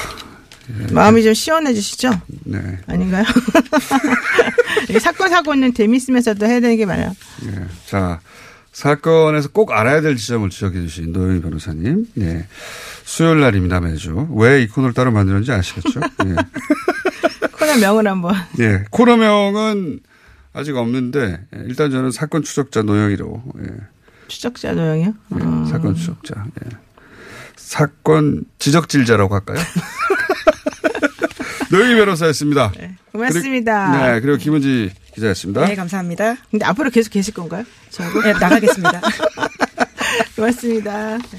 Speaker 10: 마음이 좀 시원해지시죠?
Speaker 7: 네.
Speaker 10: 아닌가요? 사건 사고는 재밌으면서도 해야 되는 게 많아요.
Speaker 7: 예. 자, 사건에서 꼭 알아야 될 지점을 지적해 주신 노영희 변호사님. 예. 수요일 날입니다, 매주. 왜 이 코너를 따로 만들었는지 아시겠죠? 예.
Speaker 10: 코너 명을 한번.
Speaker 7: 예. 코너명은 아직 없는데, 예. 일단 저는 사건 추적자 노영희로, 예.
Speaker 10: 추적자 노영이요? 음.
Speaker 7: 사건 추적자. 예. 사건 지적질자라고 할까요? 노영희 변호사였습니다.
Speaker 10: 고맙습니다.
Speaker 7: 그리고, 네, 그리고 김은지 기자였습니다.
Speaker 9: 네, 감사합니다.
Speaker 10: 근데 앞으로 계속 계실 건가요? 저하고?
Speaker 9: 네, 나가겠습니다.
Speaker 10: 고맙습니다. 네.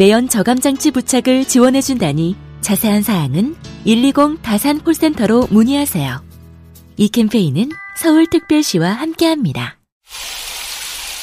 Speaker 1: 매연 저감장치 부착을 지원해준다니 자세한 사항은 120 다산 콜센터로 문의하세요. 이 캠페인은 서울특별시와 함께합니다.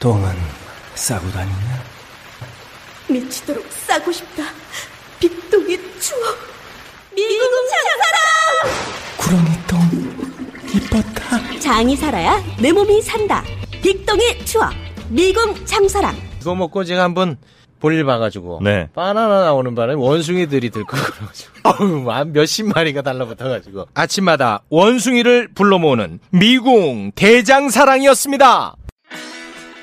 Speaker 11: 똥은 싸고 다니냐?
Speaker 12: 미치도록 싸고 싶다. 빅동의 추억. 미국 장사랑!
Speaker 11: 구렁이 똥 이뻤다.
Speaker 12: 장이 살아야 내 몸이 산다. 빅동의 추억. 미국 장사랑.
Speaker 13: 이거 먹고 제가 한번 볼일 봐가지고
Speaker 14: 네.
Speaker 13: 바나나 나오는 바람에 원숭이들이 들고 그러가지고 어우 한 몇십 마리가 달라붙어가지고
Speaker 15: 아침마다 원숭이를 불러 모으는 미궁 대장사랑이었습니다.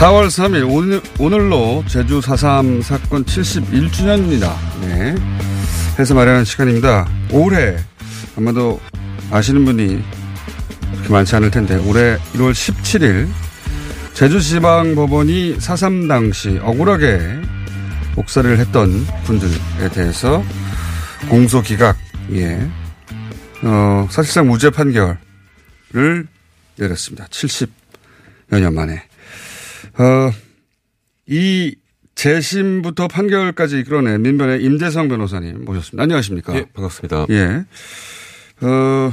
Speaker 7: 사월 3일 오늘, 오늘로 제주 4.3 사건 71주년입니다. 네. 해서 마련한 시간입니다. 올해 아마도 아시는 분이 그렇게 많지 않을 텐데 올해 1월 17일 제주지방법원이 4.3 당시 억울하게 목살을 했던 분들에 대해서 공소 기각, 예, 어, 사실상 무죄 판결을 내렸습니다. 70여 년 만에. 어, 이 재심부터 판결까지 이끌어낸 민변의 임대성 변호사님 모셨습니다. 안녕하십니까?
Speaker 14: 예, 반갑습니다.
Speaker 7: 예. 어,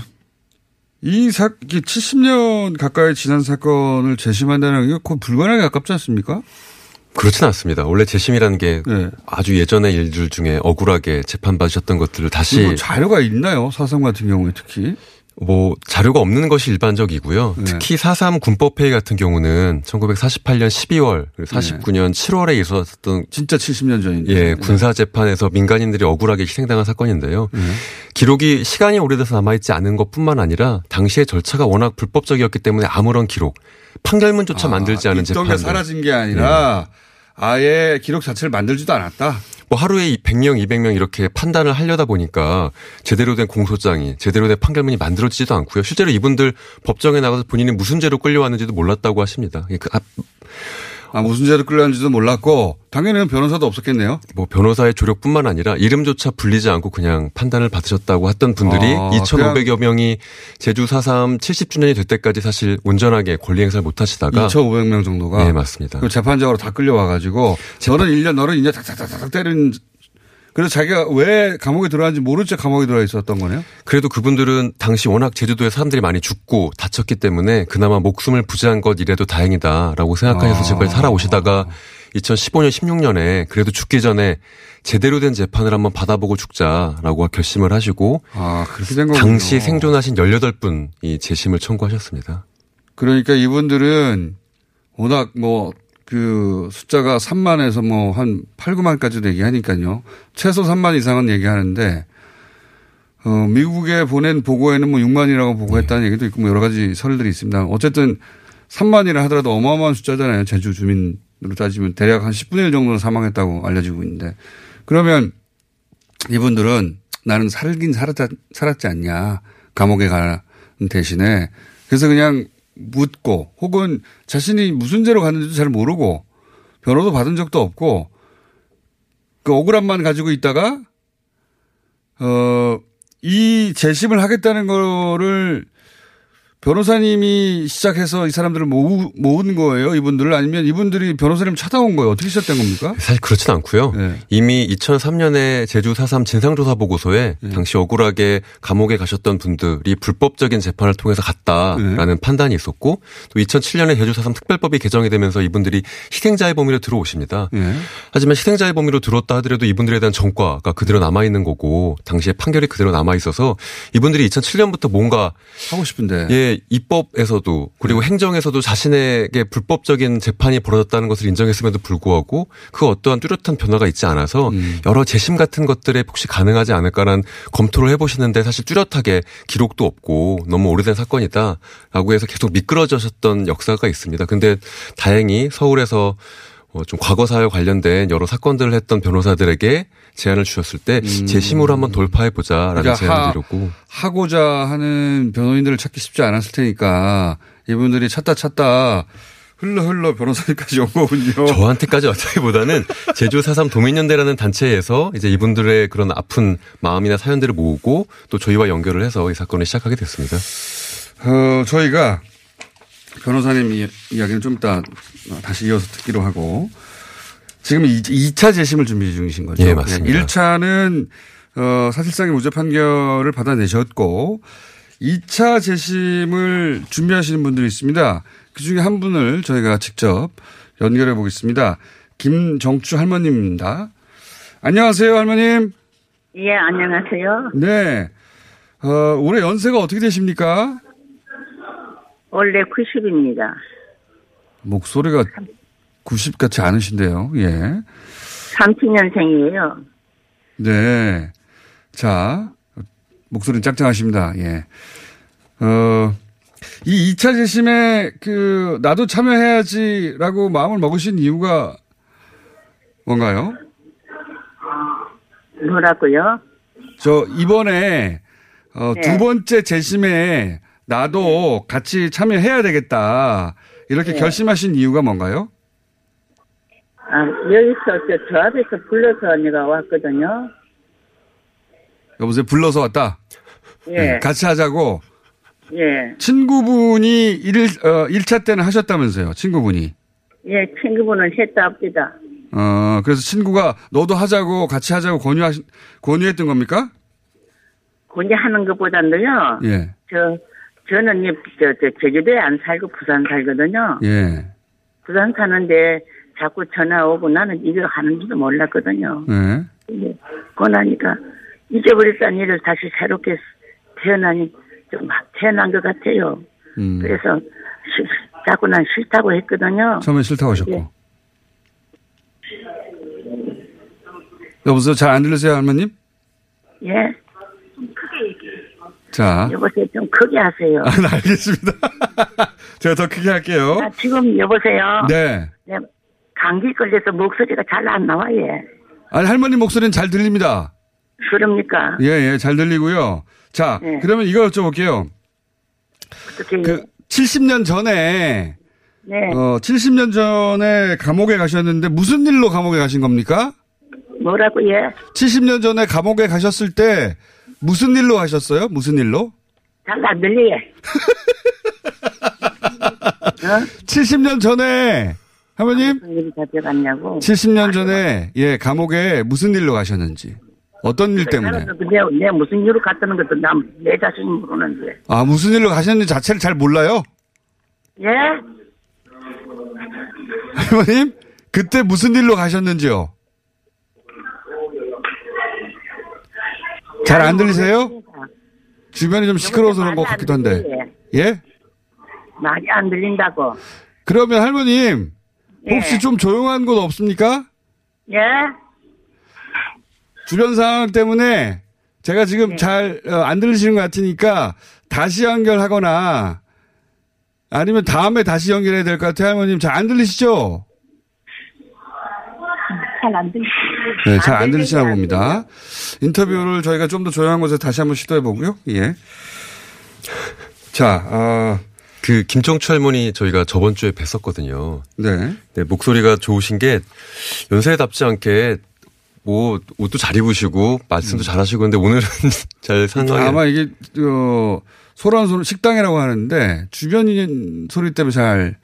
Speaker 7: 이 사, 70년 가까이 지난 사건을 재심한다는 게 거의 불가능에 가깝지 않습니까?
Speaker 14: 그렇진 않습니다. 원래 재심이라는 게
Speaker 7: 네.
Speaker 14: 아주 예전의 일들 중에 억울하게 재판받으셨던 것들을 다시
Speaker 7: 뭐 자료가 있나요? 사상 같은 경우에 특히?
Speaker 14: 뭐 자료가 없는 것이 일반적이고요.
Speaker 7: 네.
Speaker 14: 특히 4.3 군법회의 같은 경우는 1948년 12월, 그리고 49년 7월에 있었던
Speaker 7: 진짜 70년 전인데.
Speaker 14: 예, 군사 재판에서 민간인들이 억울하게 희생당한 사건인데요. 기록이 시간이 오래돼서 남아있지 않은 것뿐만 아니라 당시의 절차가 워낙 불법적이었기 때문에 아무런 기록, 판결문조차 만들지 않은
Speaker 7: 있던 게
Speaker 14: 재판.
Speaker 7: 사라진 게 아니라 아예 기록 자체를 만들지도 않았다.
Speaker 14: 뭐 하루에 100명, 200명 이렇게 판단을 하려다 보니까 제대로 된 공소장이 제대로 된 판결문이 만들어지지도 않고요. 실제로 이분들 법정에 나가서 본인이 무슨 죄로 끌려왔는지도 몰랐다고 하십니다. 그 앞-
Speaker 7: 아, 무슨 죄로 끌려왔는지도 몰랐고 당연히 변호사도 없었겠네요.
Speaker 14: 뭐 변호사의 조력뿐만 아니라 이름조차 불리지 않고 그냥 판단을 받으셨다고 했던 분들이
Speaker 7: 아,
Speaker 14: 2,500여 명이 제주 4.3 70주년이 될 때까지 사실 온전하게 권리 행사를 못 하시다가
Speaker 7: 2,500명 정도가.
Speaker 14: 네, 맞습니다.
Speaker 7: 그 재판장으로 다 끌려와 가지고 너는 1년, 너는 2년 탁탁탁탁 때린. 그래서 자기가 왜 감옥에 들어왔는지 모른 채 감옥에 들어와 있었던 거네요.
Speaker 14: 그래도 그분들은 당시 워낙 제주도에 사람들이 많이 죽고 다쳤기 때문에 그나마 목숨을 부지한 것 이래도 다행이다라고 생각하셔서
Speaker 7: 아.
Speaker 14: 지금까지 살아오시다가 2015년 16년에 그래도 죽기 전에 제대로 된 재판을 한번 받아보고 죽자라고 결심을 하시고
Speaker 7: 아.
Speaker 14: 당시 생존하신 18분이 재심을 청구하셨습니다.
Speaker 7: 그러니까 이분들은 워낙 뭐 그 숫자가 3만에서 뭐 한 8, 9만까지도 얘기하니까요. 최소 3만 이상은 얘기하는데 어, 미국에 보낸 보고에는 뭐 6만이라고 보고했다는 얘기도 있고 뭐 여러 가지 설들이 있습니다. 어쨌든 3만이라 하더라도 어마어마한 숫자잖아요. 제주 주민으로 따지면 대략 한 10분의 1 정도는 사망했다고 알려지고 있는데 그러면 이분들은 나는 살긴 살았지, 살았지 않냐. 감옥에 가는 대신에. 그래서 그냥 묻고 혹은 자신이 무슨 죄로 갔는지도 잘 모르고 변호도 받은 적도 없고 그 억울함만 가지고 있다가 어, 이 재심을 하겠다는 거를 변호사님이 시작해서 이 사람들을 모으, 모은 거예요? 이분들을 아니면 이분들이 변호사님 찾아온 거예요? 어떻게 시작된 겁니까?
Speaker 14: 사실 그렇진 않고요.
Speaker 7: 네.
Speaker 14: 이미 2003년에 제주 4.3 진상조사 보고서에
Speaker 7: 네.
Speaker 14: 당시 억울하게 감옥에 가셨던 분들이 불법적인 재판을 통해서 갔다라는
Speaker 7: 네.
Speaker 14: 판단이 있었고 또 2007년에 제주 4.3 특별법이 개정이 되면서 이분들이 희생자의 범위로 들어오십니다.
Speaker 7: 네.
Speaker 14: 하지만 희생자의 범위로 들어왔다 하더라도 이분들에 대한 전과가 그대로 남아 있는 거고 당시에 판결이 그대로 남아 있어서 이분들이 2007년부터 뭔가
Speaker 7: 하고 싶은데
Speaker 14: 예, 입법에서도 그리고 행정에서도 자신에게 불법적인 재판이 벌어졌다는 것을 인정했음에도 불구하고 그 어떠한 뚜렷한 변화가 있지 않아서 여러 재심 같은 것들에 혹시 가능하지 않을까라는 검토를 해보시는데 사실 뚜렷하게 기록도 없고 너무 오래된 사건이다라고 해서 계속 미끄러져셨던 역사가 있습니다. 근데 다행히 서울에서 어, 좀 과거사와 관련된 여러 사건들을 했던 변호사들에게 제안을 주셨을 때 재심으로 한번 돌파해 보자라는
Speaker 7: 그러니까
Speaker 14: 제안을
Speaker 7: 하-
Speaker 14: 드렸고
Speaker 7: 하고자 하는 변호인들을 찾기 쉽지 않았을 테니까 이분들이 찾다 찾다 흘러 흘러 변호사님까지 온 거군요.
Speaker 14: 저한테까지 왔다기보다는 제주 4.3 도민연대라는 단체에서 이제 이분들의 그런 아픈 마음이나 사연들을 모으고 또 저희와 연결을 해서 이 사건을 시작하게 됐습니다.
Speaker 7: 어, 저희가 변호사님 이- 이야기는 좀 이따 다시 이어서 듣기로 하고 지금 2, 차 재심을 준비 중이신 거죠?
Speaker 14: 예, 맞습니다.
Speaker 7: 1차는 어, 사실상의 무죄 판결을 받아내셨고 2차 재심을 준비하시는 분들이 있습니다. 그 중에 한 분을 저희가 직접 연결해 보겠습니다. 김정추 할머님입니다. 안녕하세요, 할머님.
Speaker 16: 예, 안녕하세요.
Speaker 7: 네. 어, 올해 연세가 어떻게 되십니까?
Speaker 16: 원래 90입니다.
Speaker 7: 목소리가 90 같지 않으신데요. 예.
Speaker 16: 37년생이에요.
Speaker 7: 네. 자, 목소리는 짱짱하십니다. 예. 어, 이 2차 재심에 그, 나도 참여해야지라고 마음을 먹으신 이유가 뭔가요?
Speaker 16: 뭐라고요?
Speaker 7: 저, 이번에, 어,
Speaker 16: 네.
Speaker 7: 두 번째 재심에 나도 같이 참여해야 되겠다. 이렇게
Speaker 16: 네.
Speaker 7: 결심하신 이유가 뭔가요?
Speaker 16: 아, 여기서 저, 저 앞에서 불러서 내가 왔거든요.
Speaker 7: 여보세요? 불러서 왔다?
Speaker 16: 예,
Speaker 7: 네, 같이 하자고.
Speaker 16: 예,
Speaker 7: 친구분이 일, 어, 1차 때는 하셨다면서요, 친구분이.
Speaker 16: 예, 친구분은 했다 합니다.
Speaker 7: 어, 그래서 친구가 너도 하자고 같이 하자고 권유하 권유했던 겁니까?
Speaker 16: 권유하는 것보다는요.
Speaker 7: 예.
Speaker 16: 저 저는 이 저, 저 제주도에 안 살고 부산 살거든요.
Speaker 7: 예.
Speaker 16: 부산 사는데 자꾸 전화 오고 나는 이걸 하는지도 몰랐거든요.
Speaker 7: 네.
Speaker 16: 근데 권하니까 잊어버렸다는 일을 다시 새롭게 태어나니 좀 태어난 것 같아요.
Speaker 7: 음.
Speaker 16: 그래서 싫- 자꾸 난 싫다고 했거든요.
Speaker 7: 처음에 싫다고 하셨고.
Speaker 16: 예.
Speaker 7: 여보세요? 잘 안 들리세요, 할머님?
Speaker 16: 예.
Speaker 7: 자.
Speaker 16: 여보세요. 좀 크게 하세요.
Speaker 7: 아, 네, 알겠습니다. 제가 더 크게 할게요.
Speaker 16: 아, 지금 여보세요.
Speaker 7: 네.
Speaker 16: 네, 감기 걸려서 목소리가 잘 안 나와, 예.
Speaker 7: 아니, 할머님 목소리는 잘 들립니다.
Speaker 16: 그럽니까?
Speaker 7: 예, 예, 잘 들리고요. 자,
Speaker 16: 네.
Speaker 7: 그러면 이거 여쭤볼게요.
Speaker 16: 어떻게.
Speaker 7: 그, 70년 전에,
Speaker 16: 네.
Speaker 7: 어, 70년 전에 감옥에 가셨는데 무슨 일로 감옥에 가신 겁니까?
Speaker 16: 뭐라고, 예?
Speaker 7: 70년 전에 감옥에 가셨을 때 무슨 일로 가셨어요? 무슨 일로?
Speaker 16: 잘 안 들려, 예.
Speaker 7: 70년 전에, 할머님?
Speaker 16: 일이 잡혀갔냐고.
Speaker 7: 70년 전에, 예, 감옥에 무슨 일로 가셨는지. 어떤 일 때문에?
Speaker 16: 내, 내 무슨 이유로 갔다는 것도 난 내 자신이 모르는데.
Speaker 7: 아, 무슨 일로 가셨는지 자체를 잘 몰라요?
Speaker 16: 예?
Speaker 7: 할머님? 그때 무슨 일로 가셨는지요? 잘 안 들리세요? 주변이 좀 시끄러워서 그런 것 같기도 한데. 예?
Speaker 16: 말이 안 들린다고.
Speaker 7: 그러면 할머님, 혹시
Speaker 16: 예.
Speaker 7: 좀 조용한 곳 없습니까?
Speaker 16: 예?
Speaker 7: 주변 상황 때문에 제가 지금 잘 어, 안 들리시는 것 같으니까 다시 연결하거나 아니면 다음에 다시 연결해야 될 것 같아요, 할머님. 잘 안 들리시죠?
Speaker 16: 잘 안 들리.
Speaker 7: 네, 잘 안 들리시나 봅니다. 인터뷰를 저희가 좀 더 조용한 곳에 다시 한번 시도해 보고요. 예. 자, 어,
Speaker 14: 그 김정추 할머니 저희가 저번 주에 뵀었거든요.
Speaker 7: 네.
Speaker 14: 목소리가 좋으신 게 연세답지 않게 뭐 옷도 잘 입으시고 말씀도 잘 하시고 근데 오늘은 잘 상황이
Speaker 7: 아마 이게 어, 소란 소리 식당이라고 하는데 주변인 소리 때문에 잘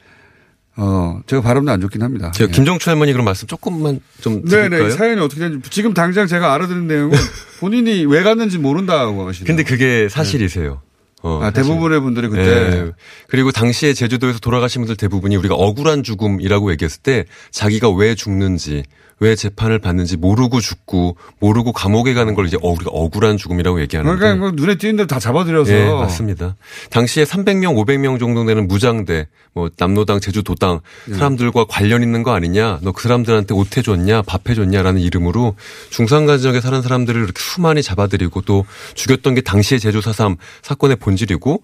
Speaker 7: 어, 제가 발음도 안 좋긴 합니다.
Speaker 14: 제가 김정추 할머니 그런 말씀 조금만 좀
Speaker 7: 네네.
Speaker 14: 드릴까요?
Speaker 7: 사연이 어떻게 되는지 지금 당장 제가 알아듣는 내용은 본인이 왜 갔는지 모른다고 하시네요.
Speaker 14: 근데 그게 사실이세요. 어,
Speaker 7: 아,
Speaker 14: 사실.
Speaker 7: 대부분의 분들이 그때
Speaker 14: 예. 그리고 당시에 제주도에서 돌아가신 분들 대부분이 우리가 억울한 죽음이라고 얘기했을 때 자기가 왜 죽는지 왜 재판을 받는지 모르고 죽고 모르고 감옥에 가는 걸 이제 어, 우리가 억울한 죽음이라고 얘기하는데
Speaker 7: 그러니까 뭐 눈에 띄는 대로 다 잡아들여서
Speaker 14: 예, 맞습니다. 당시에 300명, 500명 정도 되는 무장대, 뭐 남로당, 제주도당
Speaker 7: 예.
Speaker 14: 사람들과 관련 있는 거 아니냐? 너 그 사람들한테 옷 해줬냐? 밥 해줬냐?라는 이름으로 중산가정에 사는 사람들을 이렇게 수많이 잡아들이고 또 죽였던 게 당시의 제주 4.3 사건의 본질이고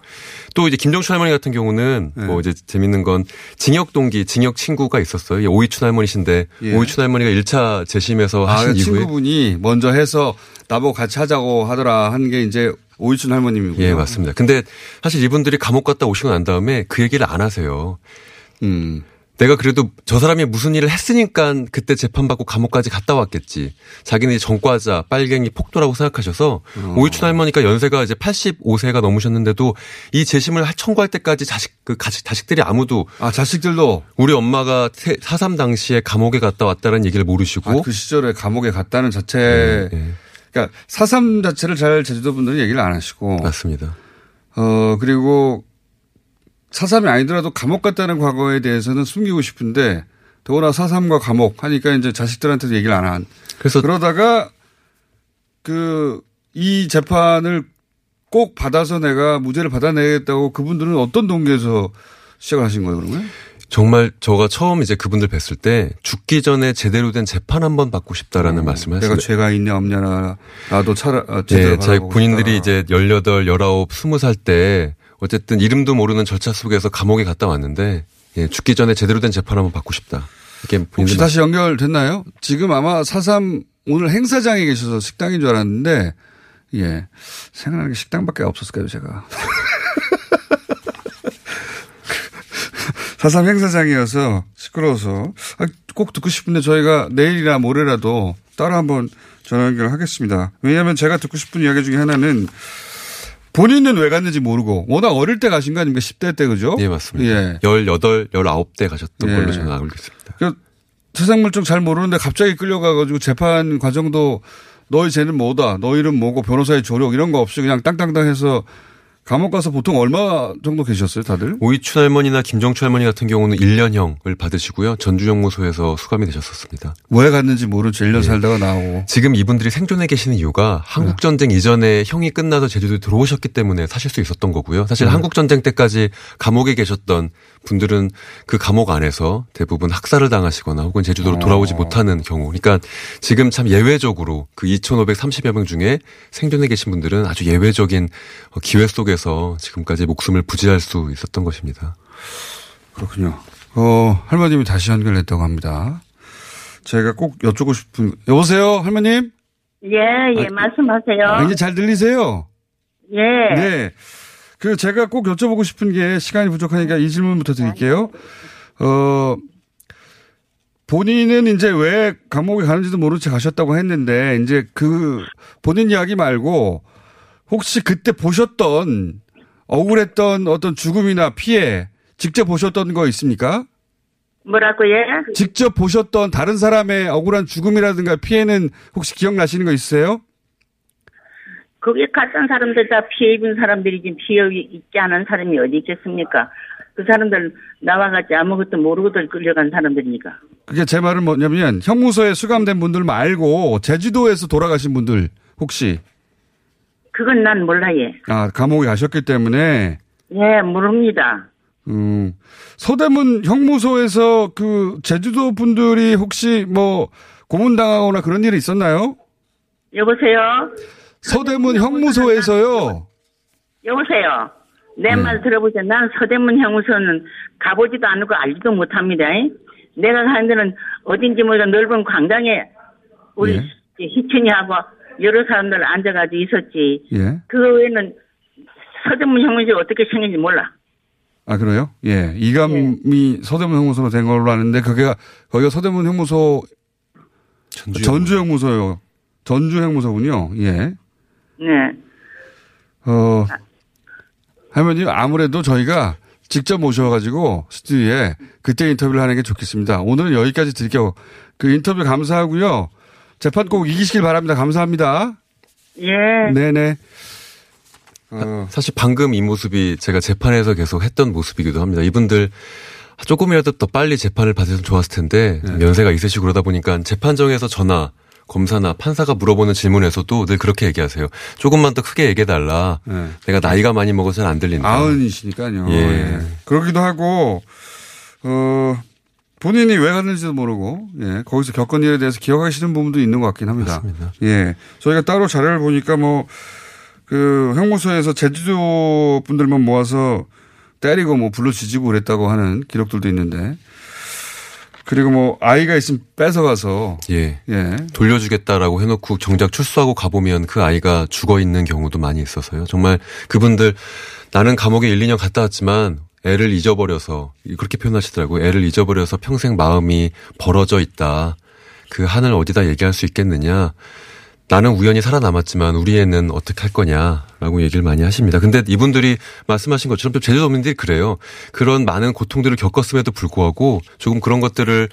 Speaker 14: 또 이제 김정춘 할머니 같은 경우는
Speaker 7: 예.
Speaker 14: 뭐 이제 재밌는 건 징역 동기, 징역 친구가 있었어요. 예, 오이춘 할머니신데
Speaker 7: 예.
Speaker 14: 오이춘 할머니가 1차 재심에서
Speaker 7: 아,
Speaker 14: 하신 이후에
Speaker 7: 친구분이 먼저 해서 나보고 같이 하자고 하더라 한 게 이제 오이춘 할머님이고요.
Speaker 14: 예, 맞습니다. 근데 사실 이분들이 감옥 갔다 오시고 난 다음에 그 얘기를 안 하세요.
Speaker 7: 음.
Speaker 14: 내가 그래도 저 사람이 무슨 일을 했으니까 그때 재판받고 감옥까지 갔다 왔겠지. 자기는 이제 전과자, 빨갱이, 폭도라고 생각하셔서
Speaker 7: 어.
Speaker 14: 오이춘 할머니가 연세가 이제 85세가 넘으셨는데도 이 재심을 할- 청구할 때까지 자식, 그 가식, 자식들이 아무도.
Speaker 7: 아, 자식들도.
Speaker 14: 우리 엄마가 태- 사삼 당시에 감옥에 갔다 왔다는 얘기를 모르시고.
Speaker 7: 아, 그 시절에 감옥에 갔다는 자체.
Speaker 14: 네,
Speaker 7: 그러니까 사삼 자체를 잘 제주도 분들은 얘기를 안 하시고.
Speaker 14: 맞습니다.
Speaker 7: 어, 그리고 사삼이 아니더라도 감옥 갔다는 과거에 대해서는 숨기고 싶은데 더구나 사삼과 감옥 하니까 이제 자식들한테도 얘기를 안 한.
Speaker 14: 그래서
Speaker 7: 그러다가 그 이 재판을 꼭 받아서 내가 무죄를 받아내겠다고 그분들은 어떤 동기에서 시작을 하신 거예요, 그러면?
Speaker 14: 정말 저가 처음 이제 그분들 뵀을 때 죽기 전에 제대로 된 재판 한번 받고 싶다라는 말씀을
Speaker 7: 음, 내가
Speaker 14: 하셨어요.
Speaker 7: 죄가 있냐 없냐나 나도 차라 어, 제대로
Speaker 14: 네, 본인들이
Speaker 7: 싶다.
Speaker 14: 이제 18, 19, 20살 때 어쨌든 이름도 모르는 절차 속에서 감옥에 갔다 왔는데 예, 죽기 전에 제대로 된 재판 한번 받고 싶다. 이렇게
Speaker 7: 혹시 다시 연결됐나요? 지금 아마 사삼 오늘 행사장에 계셔서 식당인 줄 알았는데 예 생각나는 게 식당밖에 없었을 거예요 제가 사삼 행사장이어서 시끄러워서 아, 꼭 듣고 싶은데 저희가 내일이나 모레라도 따로 한번 전화 연결하겠습니다. 왜냐하면 제가 듣고 싶은 이야기 중에 하나는 본인은 왜 갔는지 모르고 워낙 어릴 때 가신 거 아닙니까? 10대 때 그죠?
Speaker 14: 예, 맞습니다.
Speaker 7: 예.
Speaker 14: 18, 19대 가셨던
Speaker 7: 예.
Speaker 14: 걸로 저는 알고 있습니다.
Speaker 7: 그 세상 물정 잘 모르는데 갑자기 끌려가가지고 재판 과정도 너희 죄는 뭐다, 너 이름 뭐고 변호사의 조력 이런 거 없이 그냥 땅땅땅 해서 감옥 가서 보통 얼마 정도 계셨어요, 다들?
Speaker 14: 오이춘 할머니나 김정추 할머니 같은 경우는 1년형을 받으시고요. 전주영무소에서 수감이 되셨었습니다.
Speaker 7: 왜 갔는지 모르죠. 1년
Speaker 14: 예.
Speaker 7: 살다가 나오고.
Speaker 14: 지금 이분들이 생존해 계시는 이유가 한국전쟁 이전에 형이 끝나서 제주도에 들어오셨기 때문에 사실 수 있었던 거고요. 사실
Speaker 7: 음.
Speaker 14: 한국전쟁 때까지 감옥에 계셨던 분들은 그 감옥 안에서 대부분 학살을 당하시거나 혹은 제주도로
Speaker 7: 어.
Speaker 14: 돌아오지 못하는 경우. 그러니까 지금 참 예외적으로 그 2,530여 명 중에 생존해 계신 분들은 아주 예외적인 어, 기회 속에서 지금까지 목숨을 부지할 수 있었던 것입니다.
Speaker 7: 그렇군요. 어, 할머님이 다시 연결했다고 합니다. 제가 꼭 여쭙고 싶은, 여보세요, 할머님?
Speaker 16: 예, 예, 말씀하세요.
Speaker 7: 아, 이제 잘 들리세요?
Speaker 16: 예.
Speaker 7: 네. 그 제가 꼭 여쭤보고 싶은 게 시간이 부족하니까 이 질문부터 드릴게요. 어, 본인은 이제 왜 감옥에 가는지도 모른 채 가셨다고 했는데 이제 그 본인 이야기 말고 혹시 그때 보셨던 억울했던 어떤 죽음이나 피해 직접 보셨던 거 있습니까?
Speaker 16: 뭐라고요?
Speaker 7: 직접 보셨던 다른 사람의 억울한 죽음이라든가 피해는 혹시 기억나시는 거 있으세요?
Speaker 16: 거기 갔던 사람들 다 피해 입은 사람들이지 피해 있지 않은 사람이 어디 있겠습니까? 그 사람들 나와가지고 아무것도 모르고들 끌려간 사람들이니까.
Speaker 7: 그게 제 말은 뭐냐면 형무소에 수감된 분들 말고 제주도에서 돌아가신 분들 혹시
Speaker 16: 그건 난 몰라요.
Speaker 7: 아 감옥에 가셨기 때문에
Speaker 16: 예, 모릅니다.
Speaker 7: 음 서대문 형무소에서 그 제주도 분들이 혹시 뭐 고문당하거나 그런 일이 있었나요?
Speaker 16: 여보세요?
Speaker 7: 서대문 형무소에서요.
Speaker 16: 여보세요? 내
Speaker 7: 네.
Speaker 16: 말 들어보세요. 난 서대문 형무소는 가보지도 않고 알지도 못합니다. 내가 가는 데는 어딘지 모르가 넓은 광장에 우리
Speaker 7: 예.
Speaker 16: 희춘이하고 여러 사람들 앉아가지고 있었지.
Speaker 7: 예.
Speaker 16: 그 외에는 서대문 형무소 어떻게 생긴지 몰라.
Speaker 7: 아 그래요? 예. 이감이 서대문 형무소로 된 걸로 아는데 그게 거기가 서대문 형무소 전주 형무소요. 전주 형무소군요. 예.
Speaker 16: 네.
Speaker 7: 어, 할머님, 아무래도 저희가 직접 모셔가지고 스튜디오에 그때 인터뷰를 하는 게 좋겠습니다. 오늘은 여기까지 드릴게요. 그 인터뷰 감사하고요. 재판 꼭 이기시길 바랍니다. 감사합니다.
Speaker 16: 예.
Speaker 7: 네네.
Speaker 14: 사실 방금 이 모습이 제가 재판에서 계속 했던 모습이기도 합니다. 이분들 조금이라도 더 빨리 재판을 받으면 좋았을 텐데 좀 연세가 있으시고 그러다 보니까 재판정에서 전화 검사나 판사가 물어보는 질문에서도 늘 그렇게 얘기하세요. 조금만 더 크게 얘기해달라. 내가 나이가 많이 먹어서 잘안 들린다.
Speaker 7: 아흔이시니까요.
Speaker 14: 예.
Speaker 7: 예. 그러기도 하고, 어, 본인이 왜 갔는지도 모르고, 예. 거기서 겪은 일에 대해서 기억하시는 부분도 있는 것 같긴 합니다. 예. 저희가 따로 자료를 보니까 뭐, 그, 형무소에서 제주도 분들만 모아서 때리고 뭐 불러 지지고 그랬다고 하는 기록들도 있는데, 그리고 뭐, 아이가 있으면 뺏어가서,
Speaker 14: 예.
Speaker 7: 예.
Speaker 14: 돌려주겠다라고 해놓고 정작 출소하고 가보면 그 아이가 죽어 있는 경우도 많이 있어서요. 정말 그분들 나는 감옥에 1, 2년 갔다 왔지만 애를 잊어버려서 그렇게 표현하시더라고요. 애를 잊어버려서 평생 마음이 벌어져 있다. 그 한을 어디다 얘기할 수 있겠느냐. 나는 우연히 살아남았지만 우리 애는 어떻게 할 거냐라고 얘기를 많이 하십니다. 근데 이분들이 말씀하신 것처럼 좀 제주도민들이 그래요. 그런 많은 고통들을 겪었음에도 불구하고 조금 그런 것들을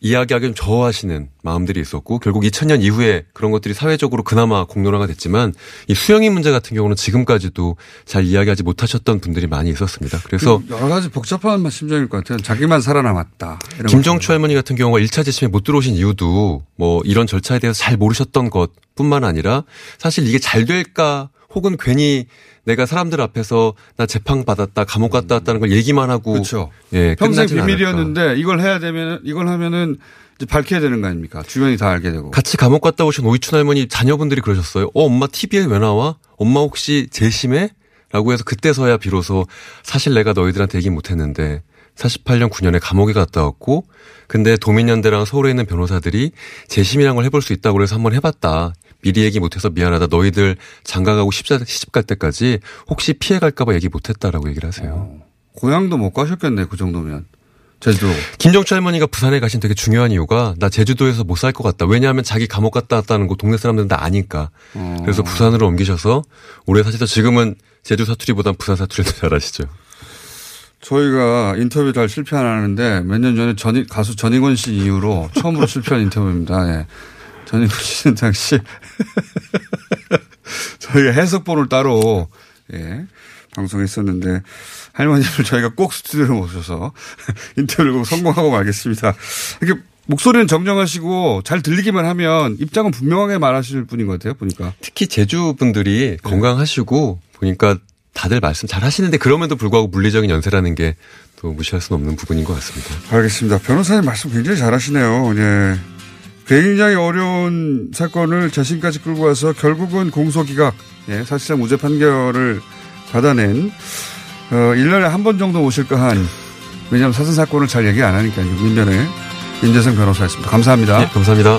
Speaker 14: 이야기하기 좀 저하시는 마음들이 있었고 결국 2000년 이후에 그런 것들이 사회적으로 그나마 공론화가 됐지만 이 수영인 문제 같은 경우는 지금까지도 잘 이야기하지 못하셨던 분들이 많이 있었습니다. 그래서
Speaker 7: 여러 가지 복잡한 심정일 것 같아요. 자기만 살아남았다.
Speaker 14: 김정추 할머니 같은 경우가 1차 재심에 못 들어오신 이유도 뭐 이런 절차에 대해서 잘 모르셨던 것뿐만 아니라 사실 이게 잘 될까 혹은 괜히 내가 사람들 앞에서 나 재판 받았다 감옥 갔다 왔다는 걸 얘기만 하고
Speaker 7: 그렇죠.
Speaker 14: 예,
Speaker 7: 평생
Speaker 14: 끝나진 않을까.
Speaker 7: 비밀이었는데 이걸 해야 되면 이걸 하면은 이제 밝혀야 되는 거 아닙니까? 주변이 다 알게 되고.
Speaker 14: 같이 감옥 갔다 오신 오이춘 할머니 자녀분들이 그러셨어요. 어, 엄마 TV에 왜 나와? 엄마 혹시 재심해? 라고 해서 그때서야 비로소 사실 내가 너희들한테 얘기 못 했는데 48년 9년에 감옥에 갔다 왔고 근데 도민연대랑 서울에 있는 변호사들이 재심이란 걸 해볼 수 있다고 그래서 한번 해봤다. 미리 얘기 못해서 미안하다. 너희들 장가가고 시집, 갈 때까지 혹시 피해갈까봐 얘기 못했다라고 얘기를 하세요.
Speaker 7: 고향도 못 가셨겠네 그 정도면. 제주도.
Speaker 14: 김정추 할머니가 부산에 가신 되게 중요한 이유가 나 제주도에서 못 살 것 같다. 왜냐하면 자기 감옥 갔다 왔다는 거 동네 사람들은 다 아니까.
Speaker 7: 어.
Speaker 14: 그래서 부산으로 옮기셔서 올해 사실 지금은 제주 사투리보단 부산 사투리를 더 잘하시죠.
Speaker 7: 저희가 인터뷰 잘 실패 안 하는데 몇 년 전에 전 가수 전인권 씨 이후로 처음으로 실패한 인터뷰입니다. 예. 전인권 씨는 당시 저희가 해석본을 따로 예, 방송했었는데 할머님을 저희가 꼭 스튜디오에 모셔서 인터뷰를 꼭 성공하고 말겠습니다. 이렇게 목소리는 정정하시고 잘 들리기만 하면 입장은 분명하게 말하실 분인 것 같아요. 보니까
Speaker 14: 특히 제주 분들이 건강하시고 보니까 다들 말씀 잘 하시는데 그럼에도 불구하고 물리적인 연세라는 게 또 무시할 수는 없는 부분인 것 같습니다.
Speaker 7: 알겠습니다. 변호사님 말씀 굉장히 잘하시네요. 예. 굉장히 어려운 사건을 자신까지 끌고 와서 결국은 공소기각, 예, 사실상 무죄 판결을 받아낸, 어, 1년에 한 번 정도 오실까 한, 왜냐하면 사선 사건을 잘 얘기 안 하니까요. 민변의 임재성 변호사였습니다. 감사합니다.
Speaker 14: 네, 감사합니다.